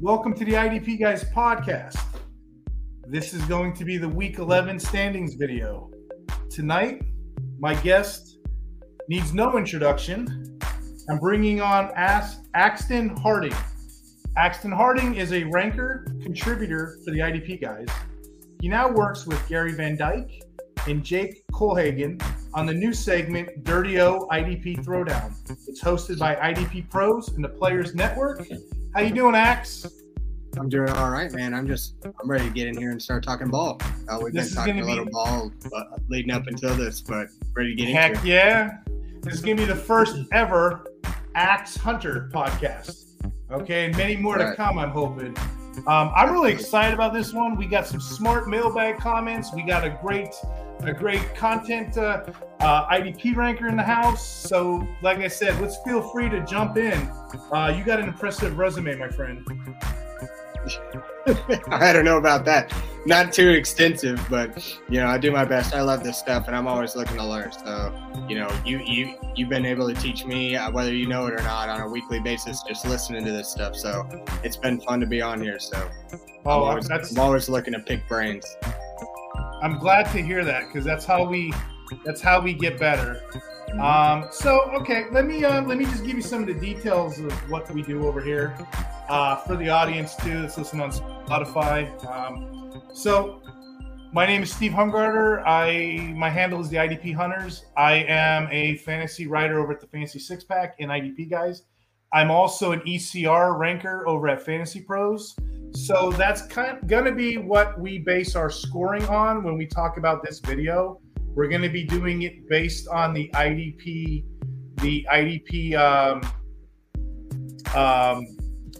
Welcome to the IDP Guys podcast. This is going to be the week 11 standings video. Tonight, my guest needs no introduction. I'm bringing on As- Axton Harding. Axton Harding is a ranker contributor for the IDP Guys. He now works with Gary Van Dyke and Jake Colhagen on the new segment Dirty O IDP Throwdown. It's hosted by IDP Pros and the Players Network. How you doing, Axe? I'm doing all right, man. I'm just I'm ready to get in here and start talking ball. Uh, we've This been talking a little be- ball uh, leading up until this, but ready to get Heck into it. yeah. This is going to be the first ever Axe Hunter podcast. Okay, and many more to come, I'm hoping. Um, I'm really excited about this one. We got some smart mailbag comments. We got a great, a great content uh, uh, IDP ranker in the house. So, like I said, let's feel free to jump in. Uh, you got an impressive resume, my friend. I don't know about that. Not too extensive, but you know, I do my best. I love this stuff, and I'm always looking to learn. So, you know, you you you've been able to teach me uh, whether you know it or not on a weekly basis, just listening to this stuff. So, it's been fun to be on here. So, I'm Oh, always, that's I'm always looking to pick brains. I'm glad to hear that because that's how we that's how we get better. Um, so okay, let me uh, let me just give you some of the details of what we do over here uh, for the audience too that's listening on Spotify. Um, so my name is Steve Hungarter. I my handle is the IDP Hunters. I am a fantasy writer over at the Fantasy Six Pack and IDP Guys. I'm also an ECR ranker over at Fantasy Pros. So that's kind of gonna be what we base our scoring on when we talk about this video. We're gonna be doing it based on the IDP, the IDP um, um,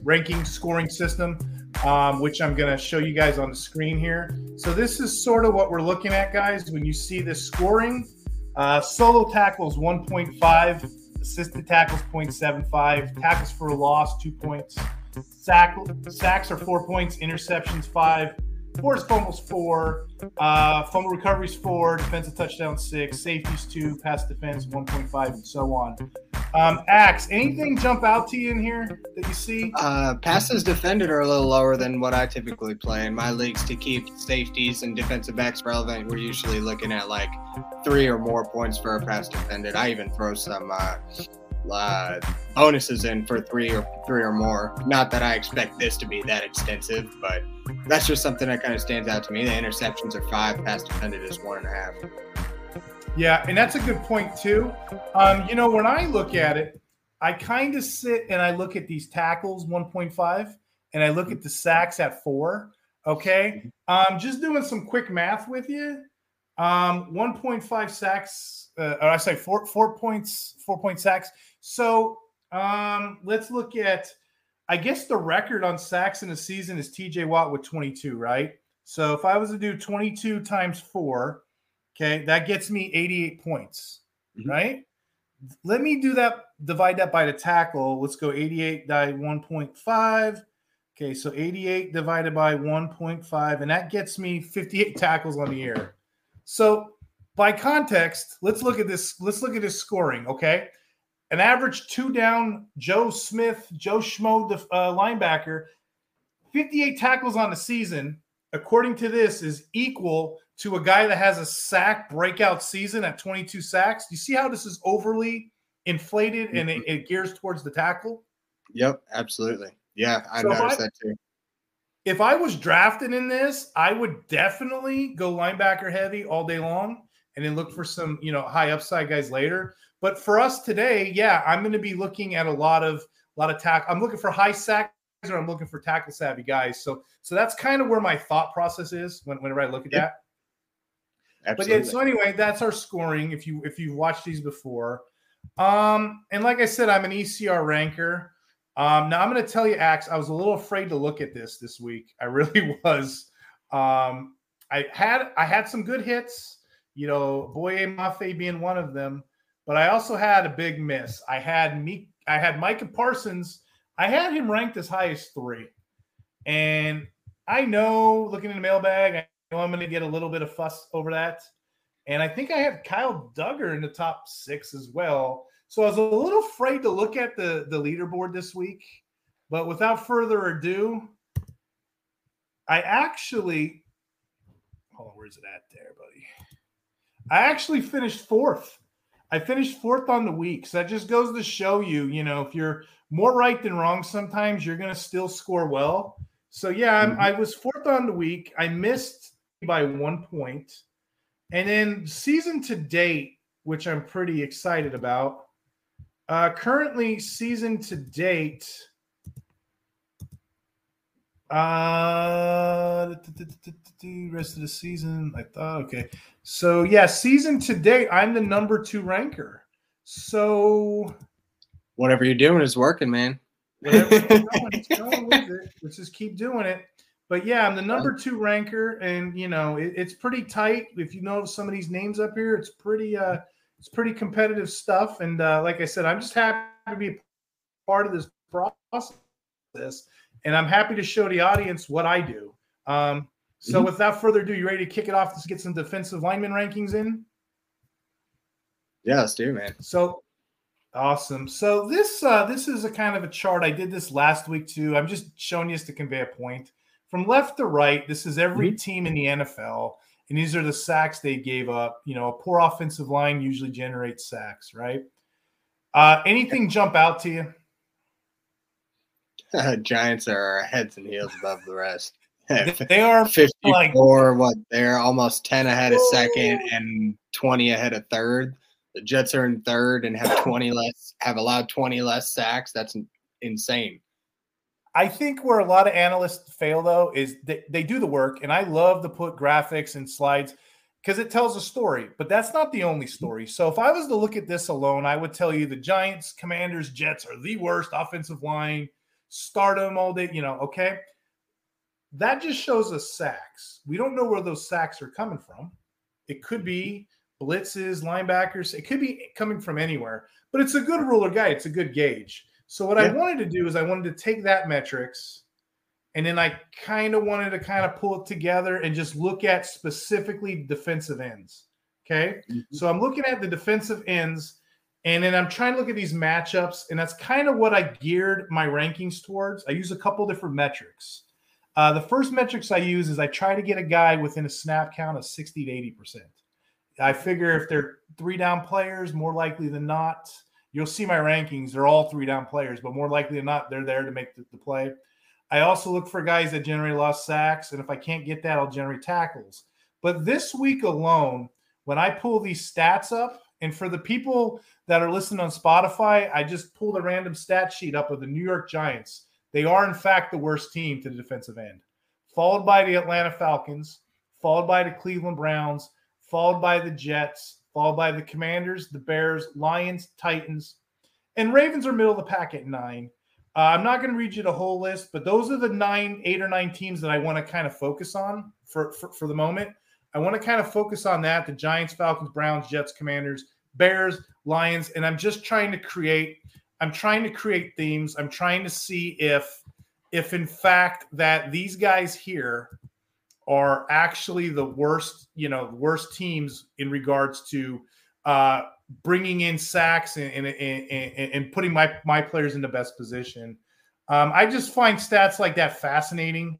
ranking scoring system, um, which I'm gonna show you guys on the screen here. So this is sort of what we're looking at, guys. When you see this scoring, uh, solo tackles 1.5, assisted tackles 0.75, tackles for a loss two points. Sack, sacks are four points, interceptions five, forced fumbles four, uh, fumble recoveries four, defensive touchdown six, safeties two, pass defense 1.5, and so on. Um, Axe, anything jump out to you in here that you see? Uh, passes defended are a little lower than what I typically play in my leagues. To keep safeties and defensive backs relevant, we're usually looking at like three or more points for a pass defended. I even throw some uh, uh, bonuses in for three or three or more. Not that I expect this to be that extensive, but that's just something that kind of stands out to me. The interceptions are five, pass defended is one and a half. Yeah, and that's a good point too. Um, you know, when I look at it, I kind of sit and I look at these tackles 1.5 and I look at the sacks at four. Okay. Um, just doing some quick math with you. Um, 1.5 sacks, uh, or I say four four points, four point sacks. So um, let's look at I guess the record on sacks in a season is TJ Watt with 22, right? So if I was to do 22 times four, Okay, that gets me 88 points, Mhm. right? Let me do that, divide that by the tackle. Let's go 88 by 1.5. Okay, so 88 divided by 1.5, and that gets me 58 tackles on the year. So by context, let's look at this. Let's look at his scoring. Okay, an average two down Joe Smith, Joe Schmo, the uh, linebacker, 58 tackles on the season, according to this, is equal to a guy that has a sack breakout season at 22 sacks. You see how this is overly inflated and it, it gears towards the tackle? Yep, absolutely. Yeah, I So noticed I- that too. If I was drafted in this, I would definitely go linebacker heavy all day long and then look for some, you know, high upside guys later. But for us today, yeah, I'm going to be looking at a lot of a lot of tackle. I'm looking for high sacks or I'm looking for tackle savvy guys. So so that's kind of where my thought process is when, whenever I look at Yeah. that. But yeah, so anyway, that's our scoring. If you if you've watched these before, um, and like I said, I'm an ECR ranker. Um, now I'm going to tell you, Axe, I was a little afraid to look at this this week. I really was. Um, I had I had some good hits, you know, Boye Mafe being one of them, but I also had a big miss. I had me, I had Micah Parsons. I had him ranked as high as three, and I know looking in the mailbag, I know I'm going to get a little bit of fuss over that. And I think I had Kyle Dugger in the top six as well. So I was a little afraid to look at the the leaderboard this week. But without further ado, I actually hold on, where's it at there, buddy? I actually finished fourth. I finished fourth on the week. So that just goes to show you, you know, if you're more right than wrong, sometimes you're going to still score well. So yeah, mm-hmm. I was fourth on the week. I missed by one point, and then season to date, which I'm pretty excited about. Uh, currently, season to date, uh, the rest of the season. I thought okay. So yeah, season to date, I'm the number two ranker. So whatever you're doing is working, man. Whatever Let's just keep doing it. But yeah, I'm the number two ranker, and you know it, it's pretty tight. If you know some of these names up here, it's pretty uh, it's pretty competitive stuff. And uh, like I said, I'm just happy to be part of this process and I'm happy to show the audience what I do. Um, so, mm-hmm. without further ado, you ready to kick it off? Let's get some defensive lineman rankings in. Yeah, let's do, man. So, awesome. So this uh, this is a kind of a chart. I did this last week too. I'm just showing you this to convey a point from left to right. This is every mm-hmm. team in the NFL, and these are the sacks they gave up. You know, a poor offensive line usually generates sacks, right? Uh, anything jump out to you? Giants are heads and heels above the rest. they are 54, like, what? They're almost 10 ahead of second and 20 ahead of third. The Jets are in third and have 20 less, have allowed 20 less sacks. That's insane. I think where a lot of analysts fail though is they, they do the work, and I love to put graphics and slides because it tells a story, but that's not the only story. So if I was to look at this alone, I would tell you the Giants, Commanders, Jets are the worst offensive line start them all day, you know, okay? That just shows us sacks. We don't know where those sacks are coming from. It could be blitzes, linebackers, it could be coming from anywhere, but it's a good ruler guy. It's a good gauge. So, what yeah. I wanted to do is I wanted to take that metrics and then I kind of wanted to kind of pull it together and just look at specifically defensive ends. Okay. Mm-hmm. So, I'm looking at the defensive ends and then I'm trying to look at these matchups, and that's kind of what I geared my rankings towards. I use a couple different metrics. Uh, the first metrics I use is I try to get a guy within a snap count of 60 to 80%. I figure if they're three down players, more likely than not, you'll see my rankings, they're all three down players, but more likely than not, they're there to make the, the play. I also look for guys that generate lost sacks, and if I can't get that, I'll generate tackles. But this week alone, when I pull these stats up, and for the people that are listening on Spotify, I just pulled a random stat sheet up of the New York Giants. They are, in fact, the worst team to the defensive end, followed by the Atlanta Falcons, followed by the Cleveland Browns, followed by the Jets, followed by the Commanders, the Bears, Lions, Titans, and Ravens are middle of the pack at nine. Uh, I'm not going to read you the whole list, but those are the nine, eight or nine teams that I want to kind of focus on for, for, for the moment. I want to kind of focus on that the Giants, Falcons, Browns, Jets, Commanders, Bears, Lions. And I'm just trying to create, I'm trying to create themes. I'm trying to see if, if in fact that these guys here are actually the worst, you know, worst teams in regards to uh, bringing in sacks and, and, and, and, putting my, my players in the best position. Um, I just find stats like that fascinating.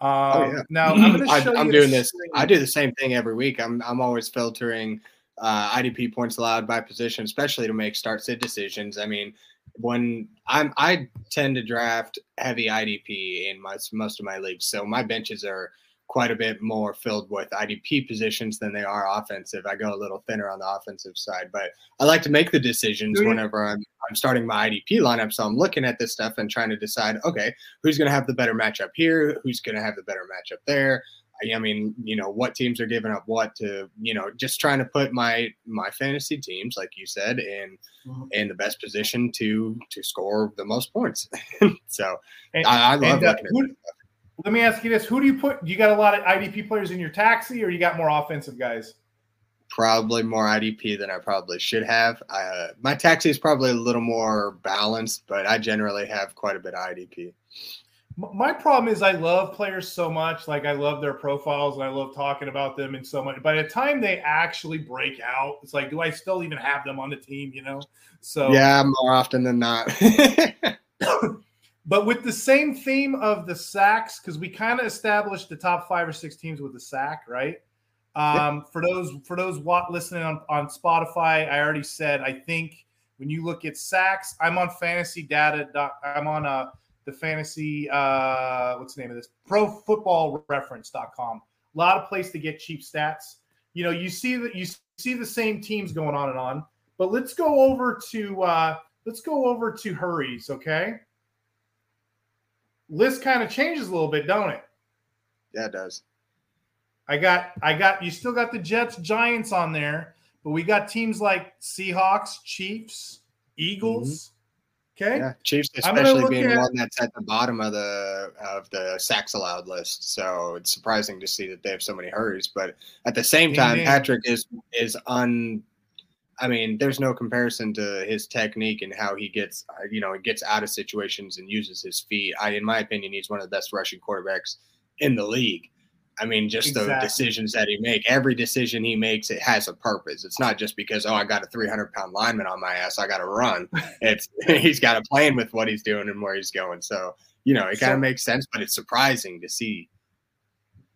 Um, oh, yeah. Now I'm going to show I, am doing this. I do the same thing every week. I'm I'm always filtering uh, IDP points allowed by position, especially to make start sit decisions. I mean, when I'm I tend to draft heavy IDP in my, most of my leagues, so my benches are quite a bit more filled with IDP positions than they are offensive. I go a little thinner on the offensive side, but I like to make the decisions whenever I'm, I'm starting my IDP lineup. So I'm looking at this stuff and trying to decide, okay, who's going to have the better matchup here? Who's going to have the better matchup there? I mean, you know, what teams are giving up what to, you know, just trying to put my my fantasy teams, like you said, in mm-hmm. in the best position to to score the most points. so and, I, I, love and, uh, looking at let me ask you this: Who do you put? You got a lot of IDP players in your taxi, or you got more offensive guys? Probably more IDP than I probably should have. Uh, my taxi is probably a little more balanced, but I generally have quite a bit of IDP. My problem is I love players so much. Like I love their profiles and I love talking about them and so much. By the time they actually break out, it's like, do I still even have them on the team? You know? So yeah, more often than not. But with the same theme of the sacks, because we kind of established the top five or six teams with the sack, right? Um, For those for those listening on, on Spotify, I already said I think when you look at sacks, I'm on fantasy data. I'm on uh, the fantasy uh, what's the name of this? Pro Football Reference.com. A lot of place to get cheap stats. You know, you see that you see the same teams going on and on. But let's go over to uh, let's go over to hurries, okay? List kind of changes a little bit, don't it? Yeah, it does. I got I got you still got the Jets, Giants on there, but we got teams like Seahawks, Chiefs, Eagles. Mm-hmm. Okay. Yeah, Chiefs especially being at, one that's at the bottom of the of the sacks allowed list. So it's surprising to see that they have so many hurries. But at the same time, Patrick is is un I mean, there's no comparison to his technique and how he gets, uh, you know, gets out of situations and uses his feet. I, in my opinion, he's one of the best rushing quarterbacks in the league. I mean, just exactly. the decisions that he make. Every decision he makes, it has a purpose. It's not just because oh, I got a 300 pound lineman on my ass, I got to run. It's he's got a plan with what he's doing and where he's going. So you know, it kind of so, makes sense, but it's surprising to see.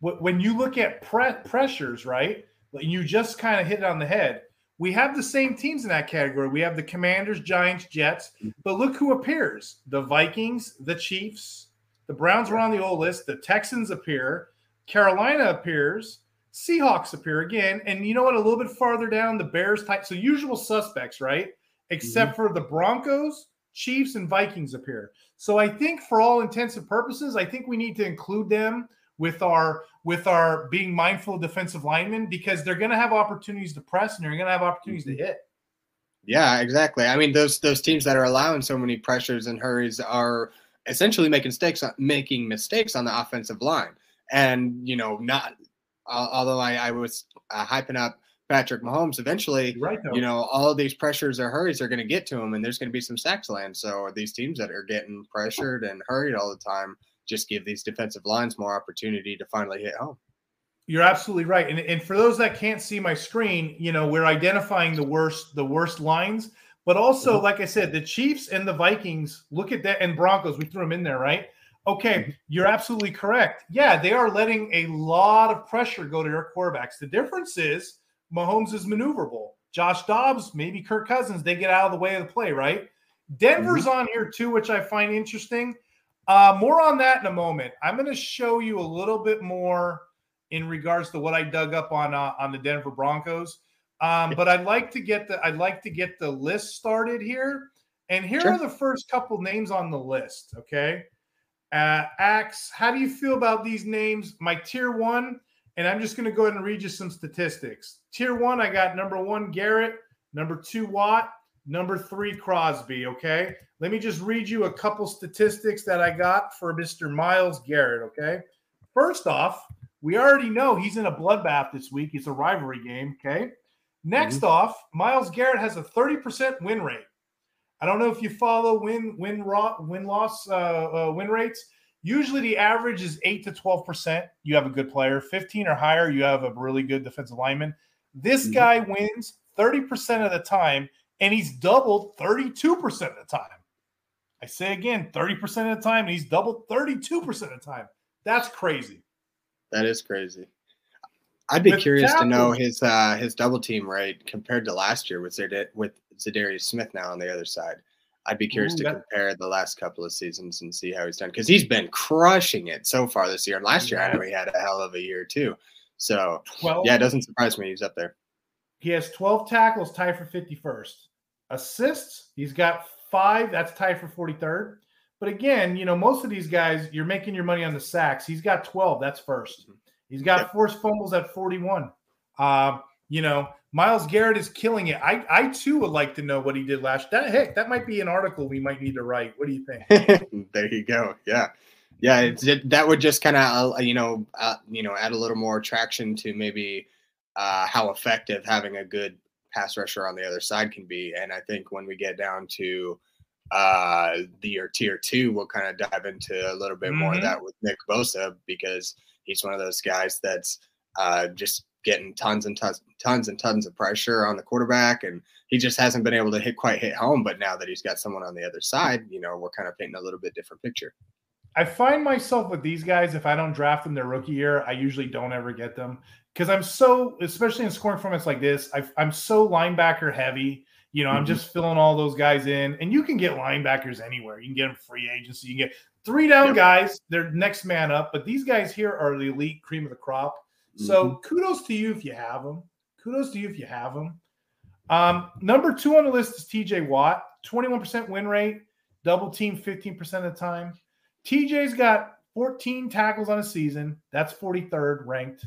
When you look at pre- pressures, right? You just kind of hit it on the head we have the same teams in that category. We have the Commanders, Giants, Jets, but look who appears: the Vikings, the Chiefs, the Browns were on the old list. The Texans appear, Carolina appears, Seahawks appear again, and you know what? A little bit farther down, the Bears type. So usual suspects, right? Except mm-hmm. for the Broncos, Chiefs, and Vikings appear. So I think, for all intents and purposes, I think we need to include them with our with our being mindful of defensive linemen because they're going to have opportunities to press and they're going to have opportunities to mm-hmm. hit. Yeah, exactly. I mean, those those teams that are allowing so many pressures and hurries are essentially making mistakes making mistakes on the offensive line. And you know, not although I, I was uh, hyping up Patrick Mahomes, eventually, right, you know, all of these pressures or hurries are going to get to him, and there's going to be some sacks land. So these teams that are getting pressured and hurried all the time, just give these defensive lines more opportunity to finally hit home. You're absolutely right. And, and for those that can't see my screen, you know, we're identifying the worst, the worst lines. But also, mm-hmm. like I said, the Chiefs and the Vikings, look at that, and Broncos, we threw them in there, right? Okay, mm-hmm. you're absolutely correct. Yeah, they are letting a lot of pressure go to their quarterbacks. The difference is Mahomes is maneuverable. Josh Dobbs, maybe Kirk Cousins, they get out of the way of the play, right? Denver's mm-hmm. on here too, which I find interesting. Uh, more on that in a moment. I'm going to show you a little bit more in regards to what I dug up on uh, on the Denver Broncos. Um, but I'd like to get the I'd like to get the list started here. And here sure. are the first couple names on the list. Okay, uh, Axe, how do you feel about these names? My tier one, and I'm just going to go ahead and read you some statistics. Tier one, I got number one Garrett, number two Watt, number three Crosby. Okay, let me just read you a couple statistics that I got for Mr. Myles Garrett. Okay. First off, we already know he's in a bloodbath this week. It's a rivalry game. Okay. Next mm-hmm. off, Myles Garrett has a 30% win rate. I don't know if you follow win win raw, win loss uh, uh, win rates. Usually the average is 8 to 12%. You have a good player. 15 or higher, you have a really good defensive lineman. This mm-hmm. guy wins 30% of the time, and he's doubled 32% of the time. I say again, 30% of the time, and he's doubled 32% of the time. That's crazy. That is crazy. I'd be with curious to know his uh, his double team rate compared to last year with Zed- with Za'Darius Smith now on the other side. I'd be curious to compare the last couple of seasons and see how he's done because he's been crushing it so far this year. And last year, I know he had a hell of a year too. So 12, yeah, it doesn't surprise me he's up there. He has 12 tackles, tied for 51st. Assists, he's got five. That's tied for 43rd. But again, you know, most of these guys, you're making your money on the sacks. He's got 12. That's first. He's got yep. forced fumbles at 41. Uh, you know, Myles Garrett is killing it. I, I too would like to know what he did last. That heck, that might be an article we might need to write. What do you think? there you go. Yeah, yeah. It, that would just kind of, uh, you know, uh, you know, add a little more traction to maybe uh, how effective having a good pass rusher on the other side can be. And I think when we get down to uh, the tier two, we'll kind of dive into a little bit mm-hmm. more of mm-hmm. that with Nick Bosa because he's one of those guys that's uh, just getting tons and tons, tons and tons of pressure on the quarterback, and he just hasn't been able to hit quite hit home. But now that he's got someone on the other side, you know, we're kind of painting a little bit different picture. I find myself with these guys, if I don't draft them their rookie year, I usually don't ever get them because I'm so, especially in scoring formats like this, I, am so linebacker heavy. You know, mm-hmm. I'm just filling all those guys in, and you can get linebackers anywhere. You can get them free agency. You can get three down yep. guys, they're next man up. But these guys here are the elite cream of the crop. So mm-hmm. kudos to you if you have them. Kudos to you if you have them. Um, number two on the list is TJ Watt, 21% win rate, double team 15% of the time. TJ's got 14 tackles on a season. That's 43rd ranked.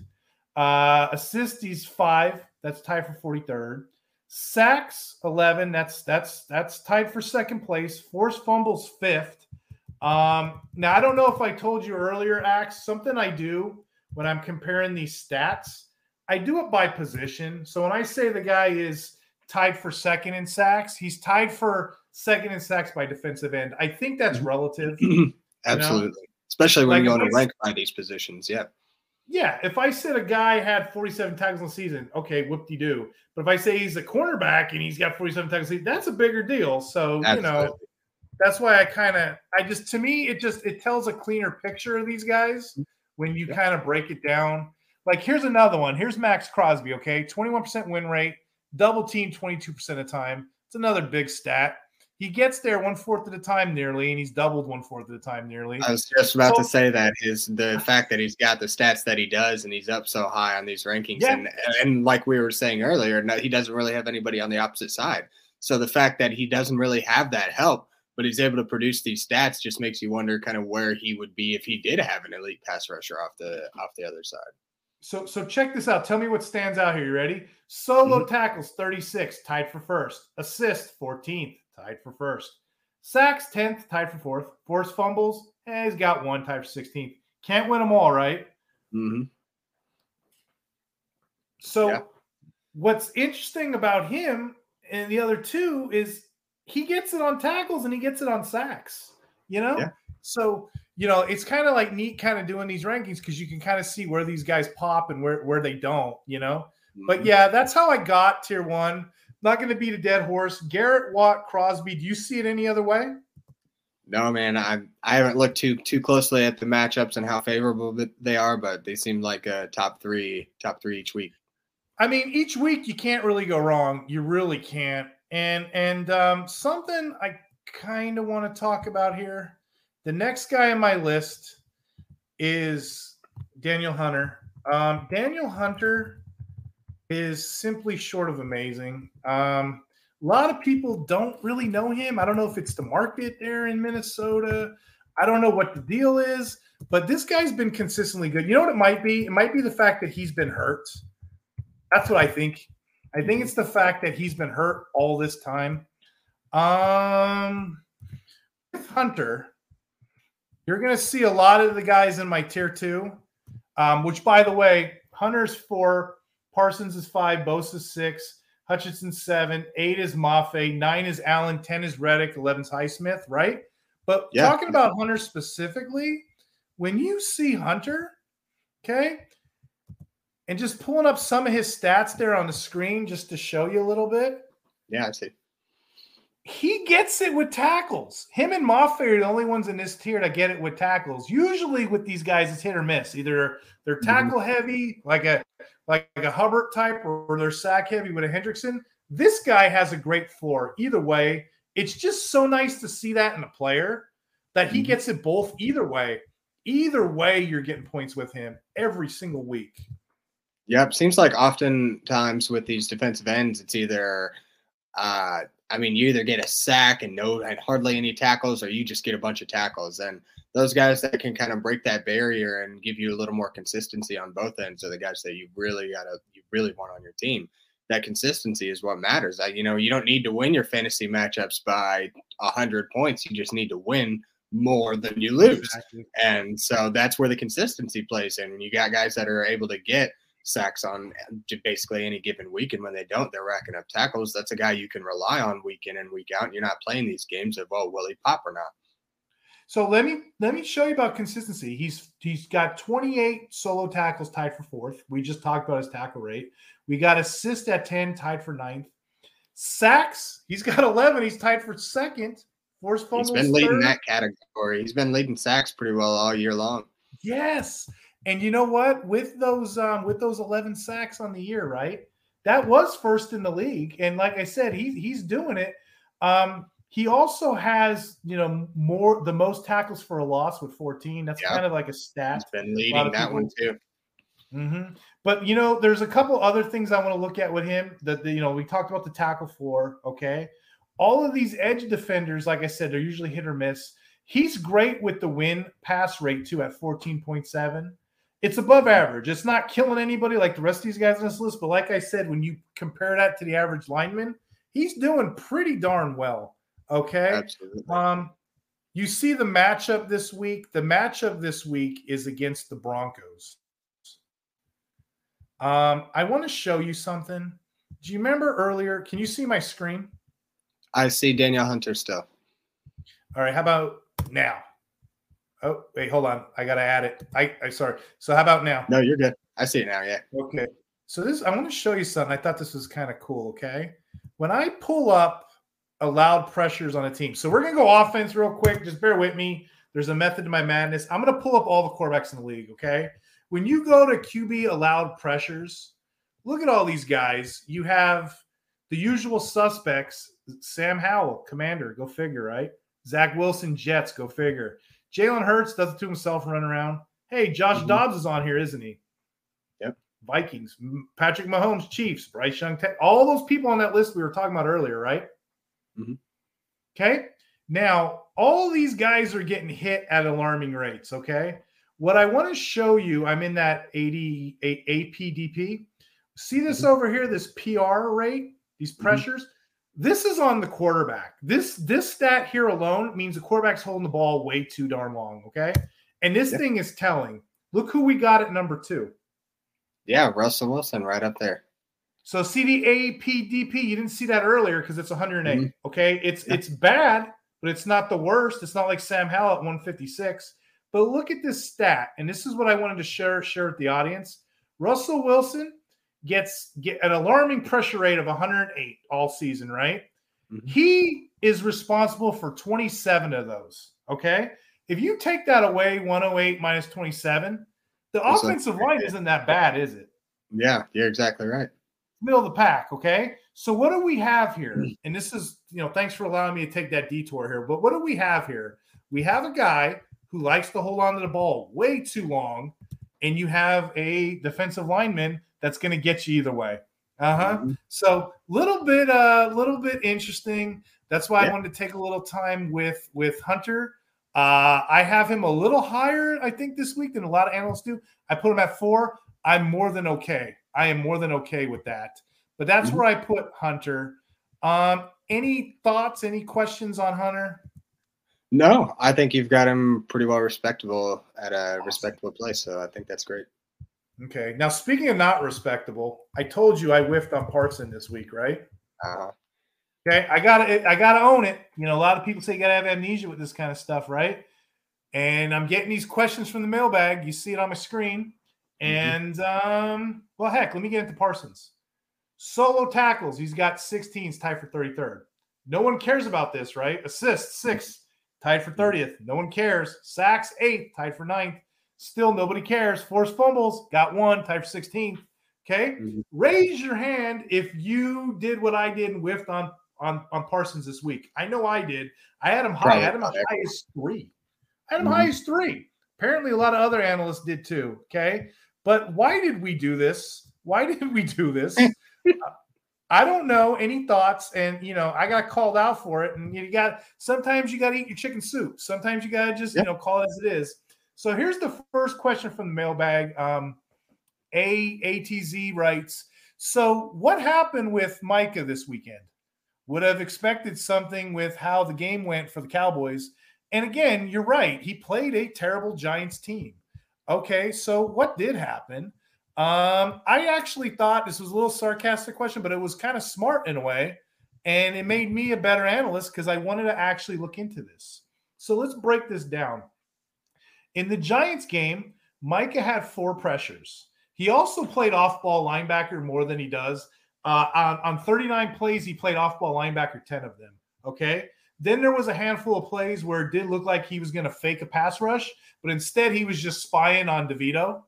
Uh, assists, he's five. That's tied for 43rd. Sacks, 11. That's that's that's tied for second place. Force fumbles, fifth. Um, now I don't know if I told you earlier, Axe, something I do when I'm comparing these stats. I do it by position. So when I say the guy is tied for second in sacks, he's tied for second in sacks by defensive end. I think that's mm-hmm. relative. Absolutely. Know? Especially when like you go to rank by these positions. Yeah. Yeah. If I said a guy had 47 tackles in the season, okay, whoop de doo. But if I say he's a cornerback and he's got 47 tackles, that's a bigger deal. So, Absolutely. you know, that's why I kind of, I just, to me, it just, it tells a cleaner picture of these guys mm-hmm. when you yeah. kind of break it down. Like, here's another one. Here's Maxx Crosby, okay? 21% win rate, double team 22% of the time. It's another big stat he gets there one fourth of the time nearly, and he's doubled one fourth of the time nearly. I was just about so, to say that is the fact that he's got the stats that he does, and he's up so high on these rankings, yeah. and and like we were saying earlier, he doesn't really have anybody on the opposite side. So the fact that he doesn't really have that help, but he's able to produce these stats, just makes you wonder kind of where he would be if he did have an elite pass rusher off the off the other side. So so check this out. Tell me what stands out here. You ready? Solo mm-hmm. tackles 36, tied for first. Assist 14th tied for first. Sacks, 10th, tied for fourth. Forced fumbles, eh, he's got one, tied for 16th. Can't win them all, right? Mm-hmm. So, yeah. what's interesting about him and the other two is he gets it on tackles and he gets it on sacks, you know? Yeah. So, you know, it's kind of like neat kind of doing these rankings because you can kind of see where these guys pop and where, where they don't, you know? Mm-hmm. But yeah, that's how I got tier one. Not going to beat a dead horse. Garrett Watt, Crosby. Do you see it any other way? No, man. I I haven't looked too too closely at the matchups and how favorable they are, but they seem like a top three top three each week. I mean, each week you can't really go wrong. You really can't. And and um, something I kind of want to talk about here. The next guy on my list is Danielle Hunter. Um, Danielle Hunter is simply short of amazing. Um, a lot of people don't really know him. I don't know if it's the market there in Minnesota. I don't know what the deal is, but this guy's been consistently good. You know what it might be? It might be the fact that he's been hurt. That's what I think. I think it's the fact that he's been hurt all this time. Um, with Hunter, you're going to see a lot of the guys in my tier two, um, which, by the way, Hunter's for Parsons is five, Bosa is six, Hutchinson seven, eight is Mafe, nine is Allen, ten is Reddick, eleven's Highsmith, right? But yeah. talking about Hunter specifically, when you see Hunter, okay, and just pulling up some of his stats there on the screen just to show you a little bit. Yeah, I see. He gets it with tackles. Him and Mafe are the only ones in this tier that get it with tackles. Usually with these guys, it's hit or miss. Either they're mm-hmm. tackle mm-hmm. heavy, like a like a Hubbard type, or they're sack heavy with a Hendrickson. This guy has a great floor. Either way, it's just so nice to see that in a player that he mm-hmm. gets it both either way. Either way, you're getting points with him every single week. Yep. Seems like oftentimes with these defensive ends, it's either, uh, I mean, you either get a sack and no, and hardly any tackles, or you just get a bunch of tackles. And those guys that can kind of break that barrier and give you a little more consistency on both ends are the guys that you really gotta you really want on your team. That consistency is what matters. I, you know, you don't need to win your fantasy matchups by a hundred points. You just need to win more than you lose. And so that's where the consistency plays in. You got guys that are able to get sacks on basically any given week. And when they don't, they're racking up tackles. That's a guy you can rely on week in and week out. And you're not playing these games of, oh, will he pop or not? So let me let me show you about consistency. He's he's got 28 solo tackles tied for fourth. We just talked about his tackle rate. We got assist at 10, tied for ninth. Sacks, he's got 11. He's tied for second. Force fumbles. He's been leading third. that category. He's been leading sacks pretty well all year long. Yes. And you know what? With those um, with those 11 sacks on the year, right? That was first in the league. And like I said, he's he's doing it. Um, he also has, you know, more the most tackles for a loss with 14. That's kind of like a stat. He's been leading that people- one too. hmm But you know, there's a couple other things I want to look at with him. That the, you know, we talked about the tackle floor. Okay, all of these edge defenders, like I said, they're usually hit or miss. He's great with the win pass rate too at 14.7. It's above average. It's not killing anybody like the rest of these guys on this list. But like I said, when you compare that to the average lineman, he's doing pretty darn well. Okay. Absolutely. Um, you see the matchup this week. The matchup this week is against the Broncos. Um, I want to show you something. Do you remember earlier? Can you see my screen? I see Danielle Hunter still. All right, how about now? Oh, wait, hold on. I gotta add it. I, I sorry. So how about now? No, you're good. I see it now. Yeah. Okay. So this I want to show you something. I thought this was kind of cool. Okay. When I pull up allowed pressures on a team. So we're gonna go offense real quick. Just bear with me. There's a method to my madness. I'm gonna pull up all the quarterbacks in the league. Okay. When you go to QB allowed pressures, look at all these guys. You have the usual suspects: Sam Howell, Commander, go figure, right? Zach Wilson, Jets, go figure. Jalen Hurts does it to himself, run around. Hey, Josh Mhm. Dobbs is on here, isn't he? Yep. Vikings, Patrick Mahomes, Chiefs, Bryce Young, all those people on that list we were talking about earlier, right? Mhm. Okay. Now, all these guys are getting hit at alarming rates. Okay. What I want to show you, I'm in that 80 A- APDP. See this Mhm. over here, this PR rate, these Mhm. pressures. This is on the quarterback. This this stat here alone means the quarterback's holding the ball way too darn long. Okay. And this thing is telling. Look who we got at number two. Yeah, Russell Wilson right up there. So the You didn't see that earlier because it's 108. Mhm. Okay, it's it's bad, but it's not the worst. It's not like Sam Howell at 156. But look at this stat, and this is what I wanted to share share with the audience. Russell Wilson gets get an alarming pressure rate of 108 all season, right? Mhm. He is responsible for 27 of those. Okay, if you take that away, 108 minus 27, the like- offensive line isn't that bad, is it? Yeah, you're exactly right. Middle of the pack. Okay. So what do we have here? Hmm. And this is, you know, thanks for allowing me to take that detour here. But what do we have here? We have a guy who likes to hold on to the ball way too long, and you have a defensive lineman that's going to get you either way. Uh huh. Mhm. So little bit, uh, little bit interesting. That's why I wanted to take a little time with with Hunter. Uh, I have him a little higher, I think, this week than a lot of analysts do. I put him at four. I'm more than okay. I am more than okay with that. But that's Mhm. where I put Hunter. Um, any thoughts? Any questions on Hunter? No, I think you've got him pretty well respectable at a respectable place. So I think that's great. Okay. Now, speaking of not respectable, I told you I whiffed on Parson this week, right? Uh, Okay, I gotta I gotta own it. You know, a lot of people say you gotta have amnesia with this kind of stuff, right? And I'm getting these questions from the mailbag. You see it on my screen. And um, well, heck, let me get into Parsons. Solo tackles, he's got 16s tied for 33rd. No one cares about this, right? Assists, six, tied for 30th. No one cares. Sacks, eighth, tied for ninth. Still nobody cares. Forced fumbles, got one, tied for 16th. Okay. Mhm. Raise your hand if you did what I did and whiffed on on on Parsons this week. I know I did. I had him high. I had him high as three. I had him Mhm. high as three. Apparently, a lot of other analysts did too. Okay, but why did we do this? Why did we do this? I don't know. Any thoughts? And you know, I got called out for it. And you got sometimes you got to eat your chicken soup. Sometimes you got to just Yeah. you know call it as it is. So here's the first question from the mailbag. Um, a ATZ writes, so what happened with Micah this weekend? Would have expected something with how the game went for the Cowboys. And again, you're right. He played a terrible Giants team. Okay, so what did happen? Um, I actually thought this was a little sarcastic question, but it was kind of smart in a way, and it made me a better analyst because I wanted to actually look into this. So let's break this down. In the Giants game, Micah had four pressures. He also played off ball linebacker more than he does. Uh, on, on 39 plays, he played off ball linebacker 10 of them. Okay. Then there was a handful of plays where it did look like he was going to fake a pass rush, but instead he was just spying on DeVito,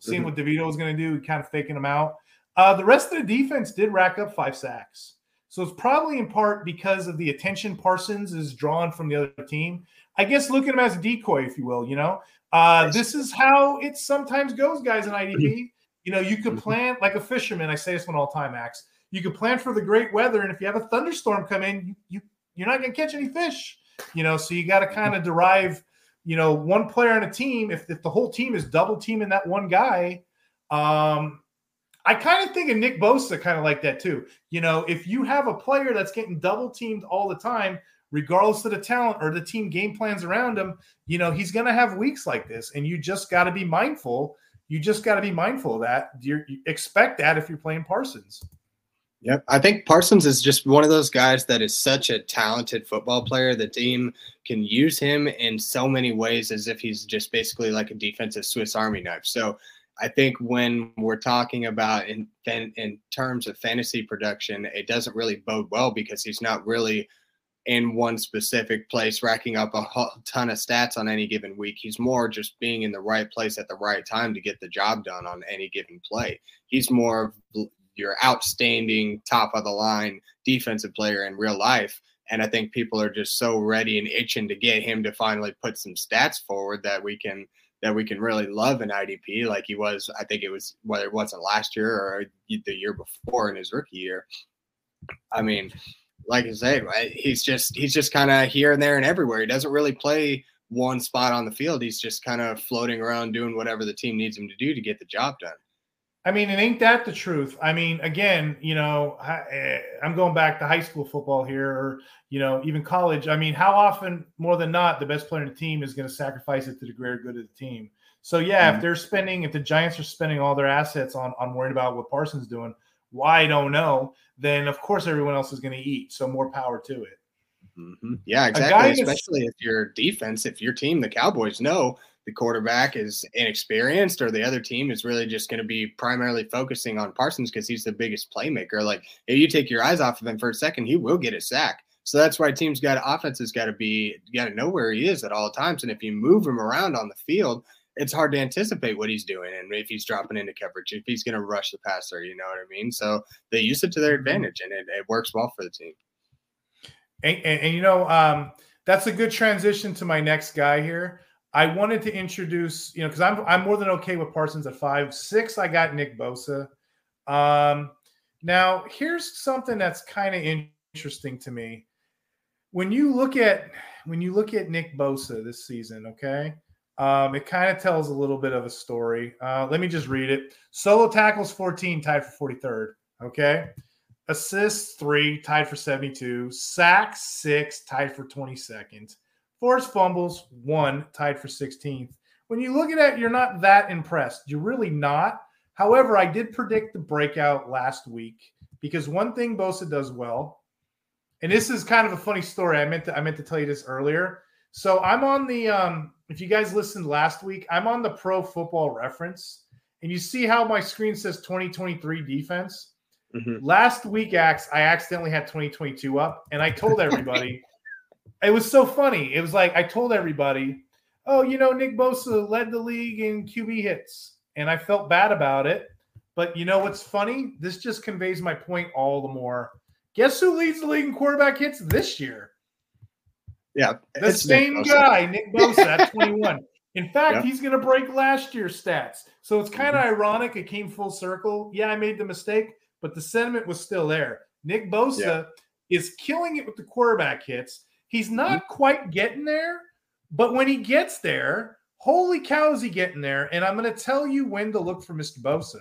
seeing mm-hmm. what DeVito was going to do, kind of faking him out. Uh, the rest of the defense did rack up five sacks. So it's probably in part because of the attention Parsons is drawn from the other team. I guess look at him as a decoy, if you will. You know, uh, this is how it sometimes goes, guys in IDP. You know, you could mm-hmm. plan like a fisherman. I say this one all the time, Max. You could plan for the great weather, and if you have a thunderstorm come in, you, you you're not going to catch any fish. You know, so you got to kind of derive. You know, one player on a team. If, if the whole team is double teaming that one guy, um, I kind of think of Nick Bosa kind of like that too. You know, if you have a player that's getting double teamed all the time, regardless of the talent or the team game plans around him, you know, he's going to have weeks like this. And you just got to be mindful. You just got to be mindful of that. you expect that if you're playing Parsons. Yep. I think Parsons is just one of those guys that is such a talented football player. The team can use him in so many ways as if he's just basically like a defensive Swiss Army knife. So I think when we're talking about in in terms of fantasy production, it doesn't really bode well because he's not really in one specific place, racking up a ton of stats on any given week. He's more just being in the right place at the right time to get the job done on any given play. He's more your outstanding top of the line defensive player in real life. And I think people are just so ready and itching to get him to finally put some stats forward that we can that we can really love an IDP like he was. I think it was whether it wasn't last year or the year before in his rookie year. I mean, like I say, he's just he's just kind of here and there and everywhere. He doesn't really play one spot on the field. He's just kind of floating around doing whatever the team needs him to do to get the job done. I mean, it ain't that the truth. I mean, again, you know, eh, I'm going back to high school football here, or you know, even college. I mean, how often, more than not, the best player in the team is going to sacrifice it to the greater good of the team. So yeah, mm-hmm. if they're spending, if the Giants are spending all their assets on on worrying about what Parsons doing, why I don't know, then of course everyone else is going to eat. So more power to it. Mm-hmm. Yeah, exactly. Especially if your defense, if your team, the Cowboys, know the quarterback is inexperienced or the other team is really just going to be primarily focusing on Parsons because he's the biggest playmaker. Like if you take your eyes off of him for a second, he will get a sack. So that's why teams got offenses got to be got to know where he is at all times. And if you move him around on the field, it's hard to anticipate what he's doing and if he's dropping into coverage, if he's going to rush the passer, you know what I mean? So they use it to their advantage and it, it works well for the team. And, and, and you know, um, that's a good transition to my next guy here. I wanted to introduce, you know, because I'm I'm more than okay with Parsons at five. Six, I got Nick Bosa. Um, now here's something that's kind of interesting to me. When you look at when you look at Nick Bosa this season, okay, um, it kind of tells a little bit of a story. Uh, let me just read it. Solo tackles 14, tied for 43rd. Okay. Assists three, tied for 72. Sacks six, tied for 22nd. Forced fumbles, one, tied for 16th. When you look at it, you're not that impressed. You're really not. However, I did predict the breakout last week because one thing Bosa does well, and this is kind of a funny story. I meant to I meant to tell you this earlier. So I'm on the um, if you guys listened last week, I'm on the pro football reference, and you see how my screen says 2023 defense. Mm-hmm. Last week, I accidentally had 2022 up, and I told everybody it was so funny. It was like I told everybody, "Oh, you know, Nick Bosa led the league in QB hits," and I felt bad about it. But you know what's funny? This just conveys my point all the more. Guess who leads the league in quarterback hits this year? Yeah, the same Nick guy, Nick Bosa, at 21. In fact, yeah. he's going to break last year's stats. So it's kind of mm-hmm. ironic. It came full circle. Yeah, I made the mistake, but the sentiment was still there. Nick Bosa yeah. is killing it with the quarterback hits. He's not mm-hmm. quite getting there, but when he gets there, holy cow, is he getting there? And I'm going to tell you when to look for Mr. Bosa.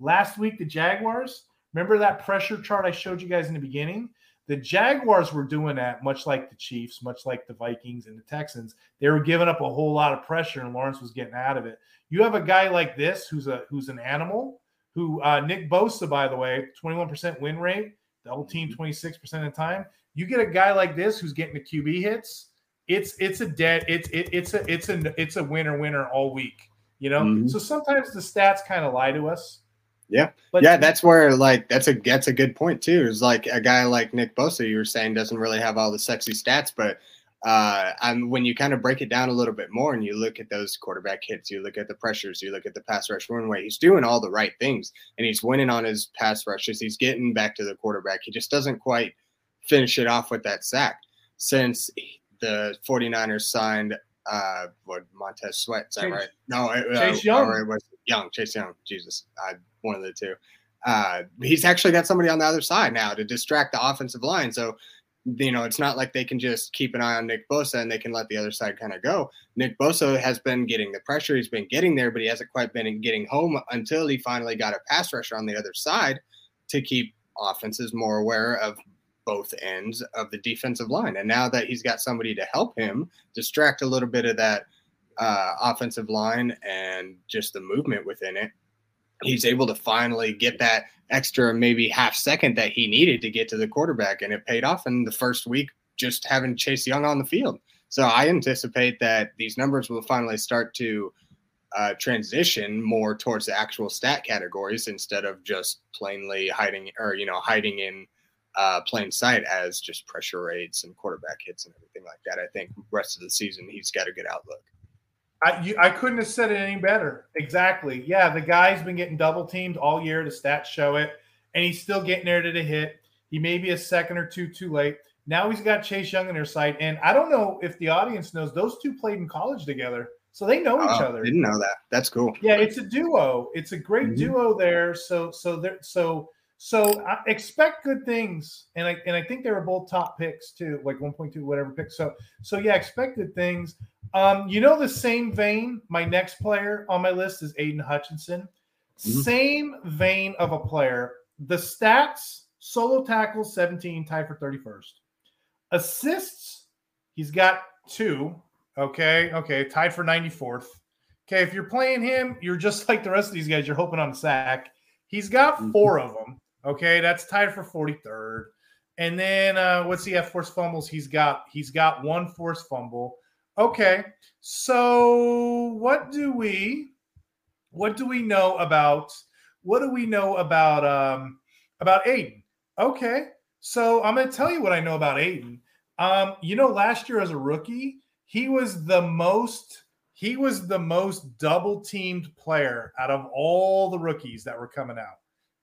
Last week, the Jaguars, remember that pressure chart I showed you guys in the beginning? The Jaguars were doing that, much like the Chiefs, much like the Vikings and the Texans. They were giving up a whole lot of pressure, and Lawrence was getting out of it. You have a guy like this who's a who's an animal. Who uh, Nick Bosa, by the way, 21% win rate, double team 26% of the time. You get a guy like this who's getting the QB hits, it's it's a dead it's it, it's a it's a it's a winner winner all week. You know, mm-hmm. so sometimes the stats kind of lie to us. Yeah, but yeah, that's where like that's a that's a good point too. Is like a guy like Nick Bosa, you were saying, doesn't really have all the sexy stats, but uh, and when you kind of break it down a little bit more and you look at those quarterback hits, you look at the pressures, you look at the pass rush run way, he's doing all the right things and he's winning on his pass rushes. He's getting back to the quarterback. He just doesn't quite finish it off with that sack. Since the 49ers signed uh what Montez Sweat, is that Chase, right? No, it, uh, Chase Young. It was Young, Chase Young. Jesus, I one of the two. Uh, he's actually got somebody on the other side now to distract the offensive line. So you know, it's not like they can just keep an eye on Nick Bosa and they can let the other side kind of go. Nick Bosa has been getting the pressure. He's been getting there, but he hasn't quite been getting home until he finally got a pass rusher on the other side to keep offenses more aware of both ends of the defensive line. And now that he's got somebody to help him distract a little bit of that uh, offensive line and just the movement within it, he's able to finally get that extra maybe half second that he needed to get to the quarterback, and it paid off in the first week just having Chase Young on the field. So I anticipate that these numbers will finally start to uh, transition more towards the actual stat categories instead of just plainly hiding or you know hiding in uh, plain sight as just pressure rates and quarterback hits and everything like that. I think rest of the season he's got a good outlook. I, you, I couldn't have said it any better. Exactly. Yeah, the guy's been getting double teamed all year. The stats show it, and he's still getting there to the hit. He may be a second or two too late. Now he's got Chase Young on their side, and I don't know if the audience knows those two played in college together, so they know each oh, other. Didn't know that. That's cool. Yeah, it's a duo. It's a great mm-hmm. duo there. So so there so so I expect good things, and I and I think they were both top picks too, like 1.2 whatever picks. So so yeah, expect good things. Um, you know, the same vein, my next player on my list is Aidan Hutchinson. Mm-hmm. Same vein of a player. The stats solo tackles 17, tied for 31st. Assists, he's got two. Okay. Okay. Tied for 94th. Okay. If you're playing him, you're just like the rest of these guys. You're hoping on a sack. He's got mm-hmm. four of them. Okay. That's tied for 43rd. And then uh, what's he have forced fumbles? He's got he's got one forced fumble. Okay. So what do we what do we know about what do we know about um about Aidan? Okay. So I'm gonna tell you what I know about Aidan. Um, you know, last year as a rookie, he was the most he was the most double teamed player out of all the rookies that were coming out.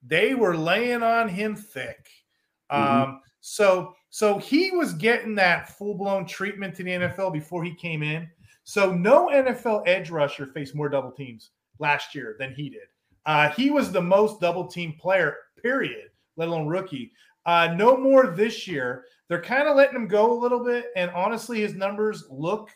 They were laying on him thick. Mm-hmm. Um, so so he was getting that full blown treatment to the NFL before he came in. So no NFL edge rusher faced more double teams last year than he did. Uh, he was the most double team player, period, let alone rookie. Uh, no more this year. They're kind of letting him go a little bit. And honestly, his numbers look,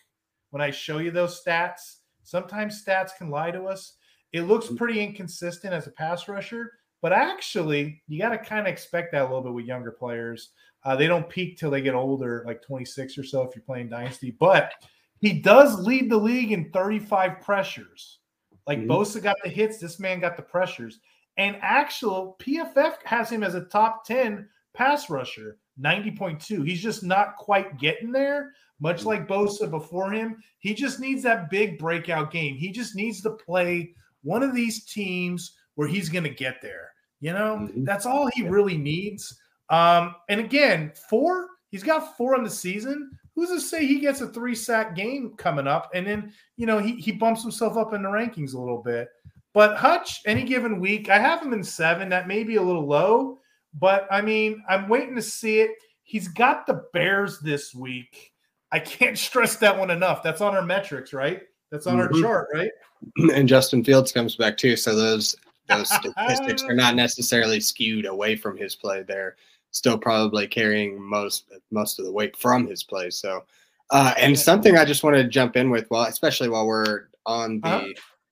when I show you those stats, sometimes stats can lie to us. It looks pretty inconsistent as a pass rusher. But actually, you got to kind of expect that a little bit with younger players. Uh, they don't peak till they get older, like 26 or so if you're playing Dynasty. But he does lead the league in 35 pressures. Like mm-hmm. Bosa got the hits, this man got the pressures. And actual PFF has him as a top 10 pass rusher, 90.2. He's just not quite getting there, much like Bosa before him. He just needs that big breakout game. He just needs to play one of these teams where he's going to get there. You know, mm-hmm. that's all he really needs. Um, and again, four, he's got four on the season. Who's to say he gets a three sack game coming up? And then, you know, he, he bumps himself up in the rankings a little bit. But Hutch, any given week, I have him in seven. That may be a little low, but I mean, I'm waiting to see it. He's got the Bears this week. I can't stress that one enough. That's on our metrics, right? That's on mm-hmm. our chart, right? And Justin Fields comes back too. So those those statistics are not necessarily skewed away from his play. They're still probably carrying most most of the weight from his play. So, uh, and something I just wanted to jump in with, well, especially while we're on the uh-huh.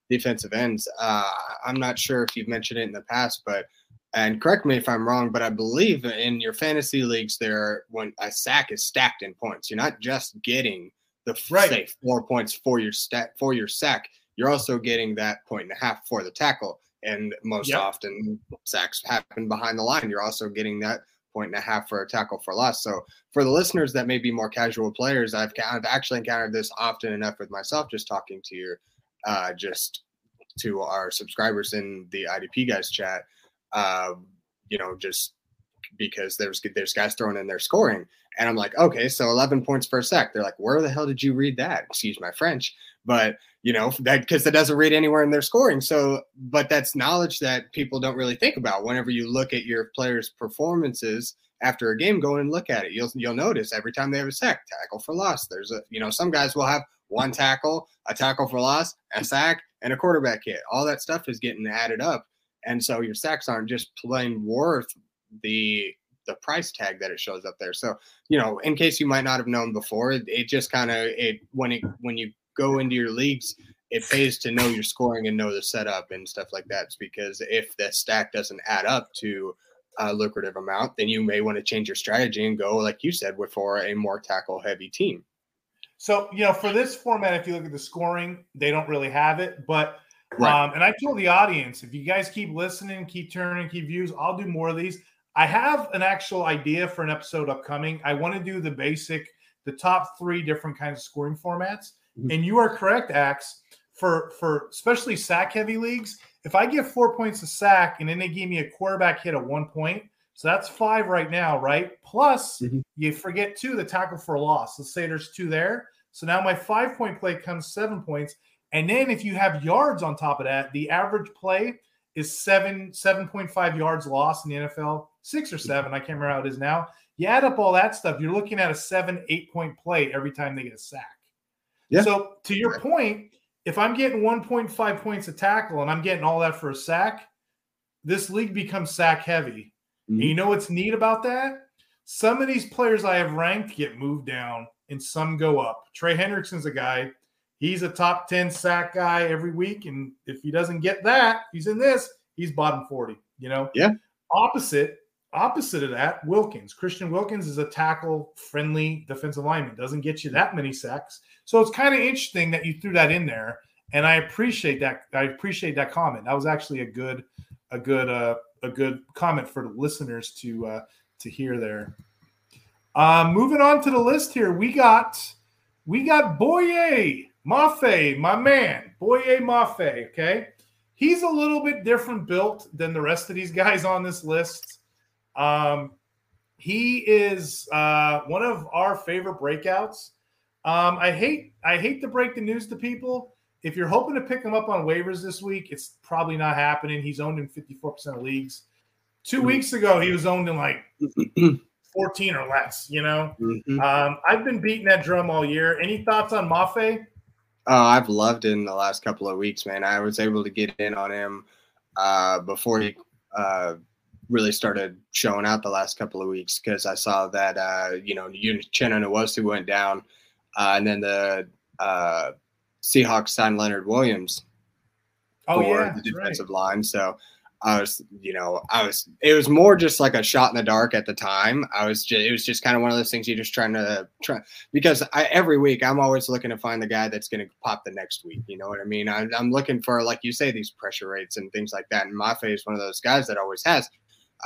defensive ends, uh, I'm not sure if you've mentioned it in the past, but and correct me if I'm wrong, but I believe in your fantasy leagues, there when a sack is stacked in points, you're not just getting the right. say four points for your stat for your sack. You're also getting that point and a half for the tackle and most yep. often sacks happen behind the line. You're also getting that point and a half for a tackle for loss. So for the listeners that may be more casual players, I've, I've actually encountered this often enough with myself, just talking to your, uh, just to our subscribers in the IDP guys chat. Uh, you know, just because there's there's guys throwing in their scoring, and I'm like, okay, so 11 points per sack. They're like, where the hell did you read that? Excuse my French, but you know that because that doesn't read anywhere in their scoring. So, but that's knowledge that people don't really think about. Whenever you look at your players' performances after a game, go and look at it. You'll you'll notice every time they have a sack, tackle for loss. There's a you know some guys will have one tackle, a tackle for loss, a sack, and a quarterback hit. All that stuff is getting added up. And so your sacks aren't just plain worth the the price tag that it shows up there. So, you know, in case you might not have known before, it, it just kind of it when it when you go into your leagues, it pays to know your scoring and know the setup and stuff like that. Because if the stack doesn't add up to a lucrative amount, then you may want to change your strategy and go, like you said, for a more tackle heavy team. So, you know, for this format, if you look at the scoring, they don't really have it. But, right. um, and I told the audience, if you guys keep listening, keep turning, keep views, I'll do more of these. I have an actual idea for an episode upcoming. I want to do the basic, the top three different kinds of scoring formats. Mm-hmm. And you are correct, Axe. For for especially sack heavy leagues, if I get four points a sack and then they give me a quarterback hit at one point, so that's five right now, right? Plus, mm-hmm. you forget two, the tackle for a loss. Let's say there's two there. So now my five point play comes seven points. And then if you have yards on top of that, the average play is seven, 7.5 yards lost in the NFL, six or seven. I can't remember how it is now. You add up all that stuff, you're looking at a seven, eight point play every time they get a sack. Yeah. So to your point, if I'm getting 1.5 points a tackle and I'm getting all that for a sack, this league becomes sack heavy. Mm-hmm. you know what's neat about that? Some of these players I have ranked get moved down and some go up. Trey Hendrickson's a guy, he's a top 10 sack guy every week. And if he doesn't get that, he's in this, he's bottom 40, you know? Yeah. Opposite, opposite of that, Wilkins. Christian Wilkins is a tackle friendly defensive lineman, doesn't get you that many sacks. So it's kind of interesting that you threw that in there. And I appreciate that. I appreciate that comment. That was actually a good, a good, uh, a good comment for the listeners to uh, to hear there. Um, moving on to the list here, we got we got Boye Mafe, my man, Boye Mafe. Okay, he's a little bit different built than the rest of these guys on this list. Um, he is uh, one of our favorite breakouts. Um, I hate I hate to break the news to people. If you're hoping to pick him up on waivers this week, it's probably not happening. He's owned in 54% of leagues. 2 mm-hmm. weeks ago, he was owned in like 14 or less, you know? Mm-hmm. Um, I've been beating that drum all year. Any thoughts on Mafe? Oh, I've loved in the last couple of weeks, man. I was able to get in on him uh, before he uh, really started showing out the last couple of weeks because I saw that, uh, you know, Uchenna Nwosu went down – uh, and then the uh, Seahawks signed Leonard Williams oh, for yeah, the defensive right. line. So I was, you know, I was. It was more just like a shot in the dark at the time. I was just. It was just kind of one of those things you're just trying to try because I, every week I'm always looking to find the guy that's going to pop the next week. You know what I mean? I'm, I'm looking for like you say these pressure rates and things like that. And Mafe is one of those guys that always has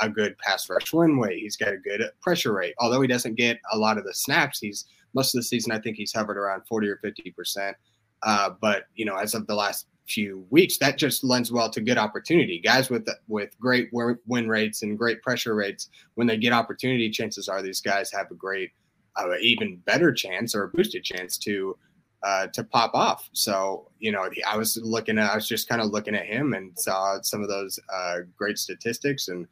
a good pass rush win weight. He's got a good pressure rate. Although he doesn't get a lot of the snaps, he's most of the season, I think he's hovered around 40 or 50%. Uh, but, you know, as of the last few weeks, that just lends well to good opportunity. Guys with with great win rates and great pressure rates, when they get opportunity, chances are these guys have a great, uh, even better chance or a boosted chance to uh, to pop off. So you know, I was looking at, I was just kind of looking at him and saw some of those uh, great statistics and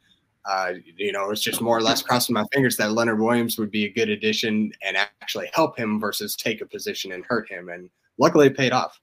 uh, you know, it's just more or less crossing my fingers that Leonard Williams would be a good addition and actually help him versus take a position and hurt him. And luckily, it paid off.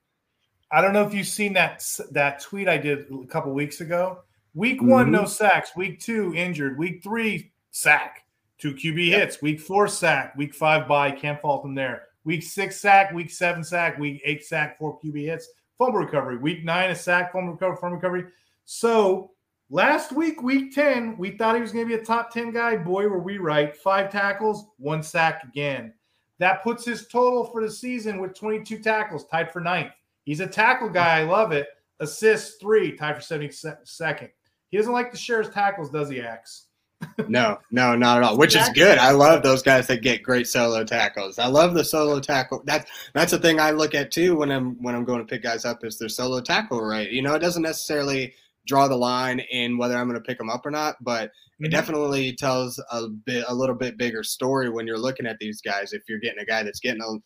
I don't know if you've seen that that tweet I did a couple weeks ago. Week one, mm-hmm. no sacks. Week two, injured. Week three, sack. Two QB yep. hits. Week four, sack. Week five, bye. Can't fault him there. Week six, sack. Week seven, sack. Week eight, sack. Four QB hits. Fumble recovery. Week nine, a sack. Fumble recovery. Fumble recovery. So Last week, week 10, we thought he was going to be a top 10 guy. Boy, were we right. Five tackles, one sack again. That puts his total for the season with 22 tackles, tied for ninth. He's a tackle guy. I love it. Assists, three, tied for 72nd. He doesn't like to share his tackles, does he, Axe? no, no, not at all. Which is good. I love those guys that get great solo tackles. I love the solo tackle. That's that's the thing I look at too when I'm when I'm going to pick guys up is their solo tackle right. You know, it doesn't necessarily draw the line in whether I'm going to pick them up or not, but it mm-hmm. definitely tells a bit a little bit bigger story when you're looking at these guys. If you're getting a guy that's getting a,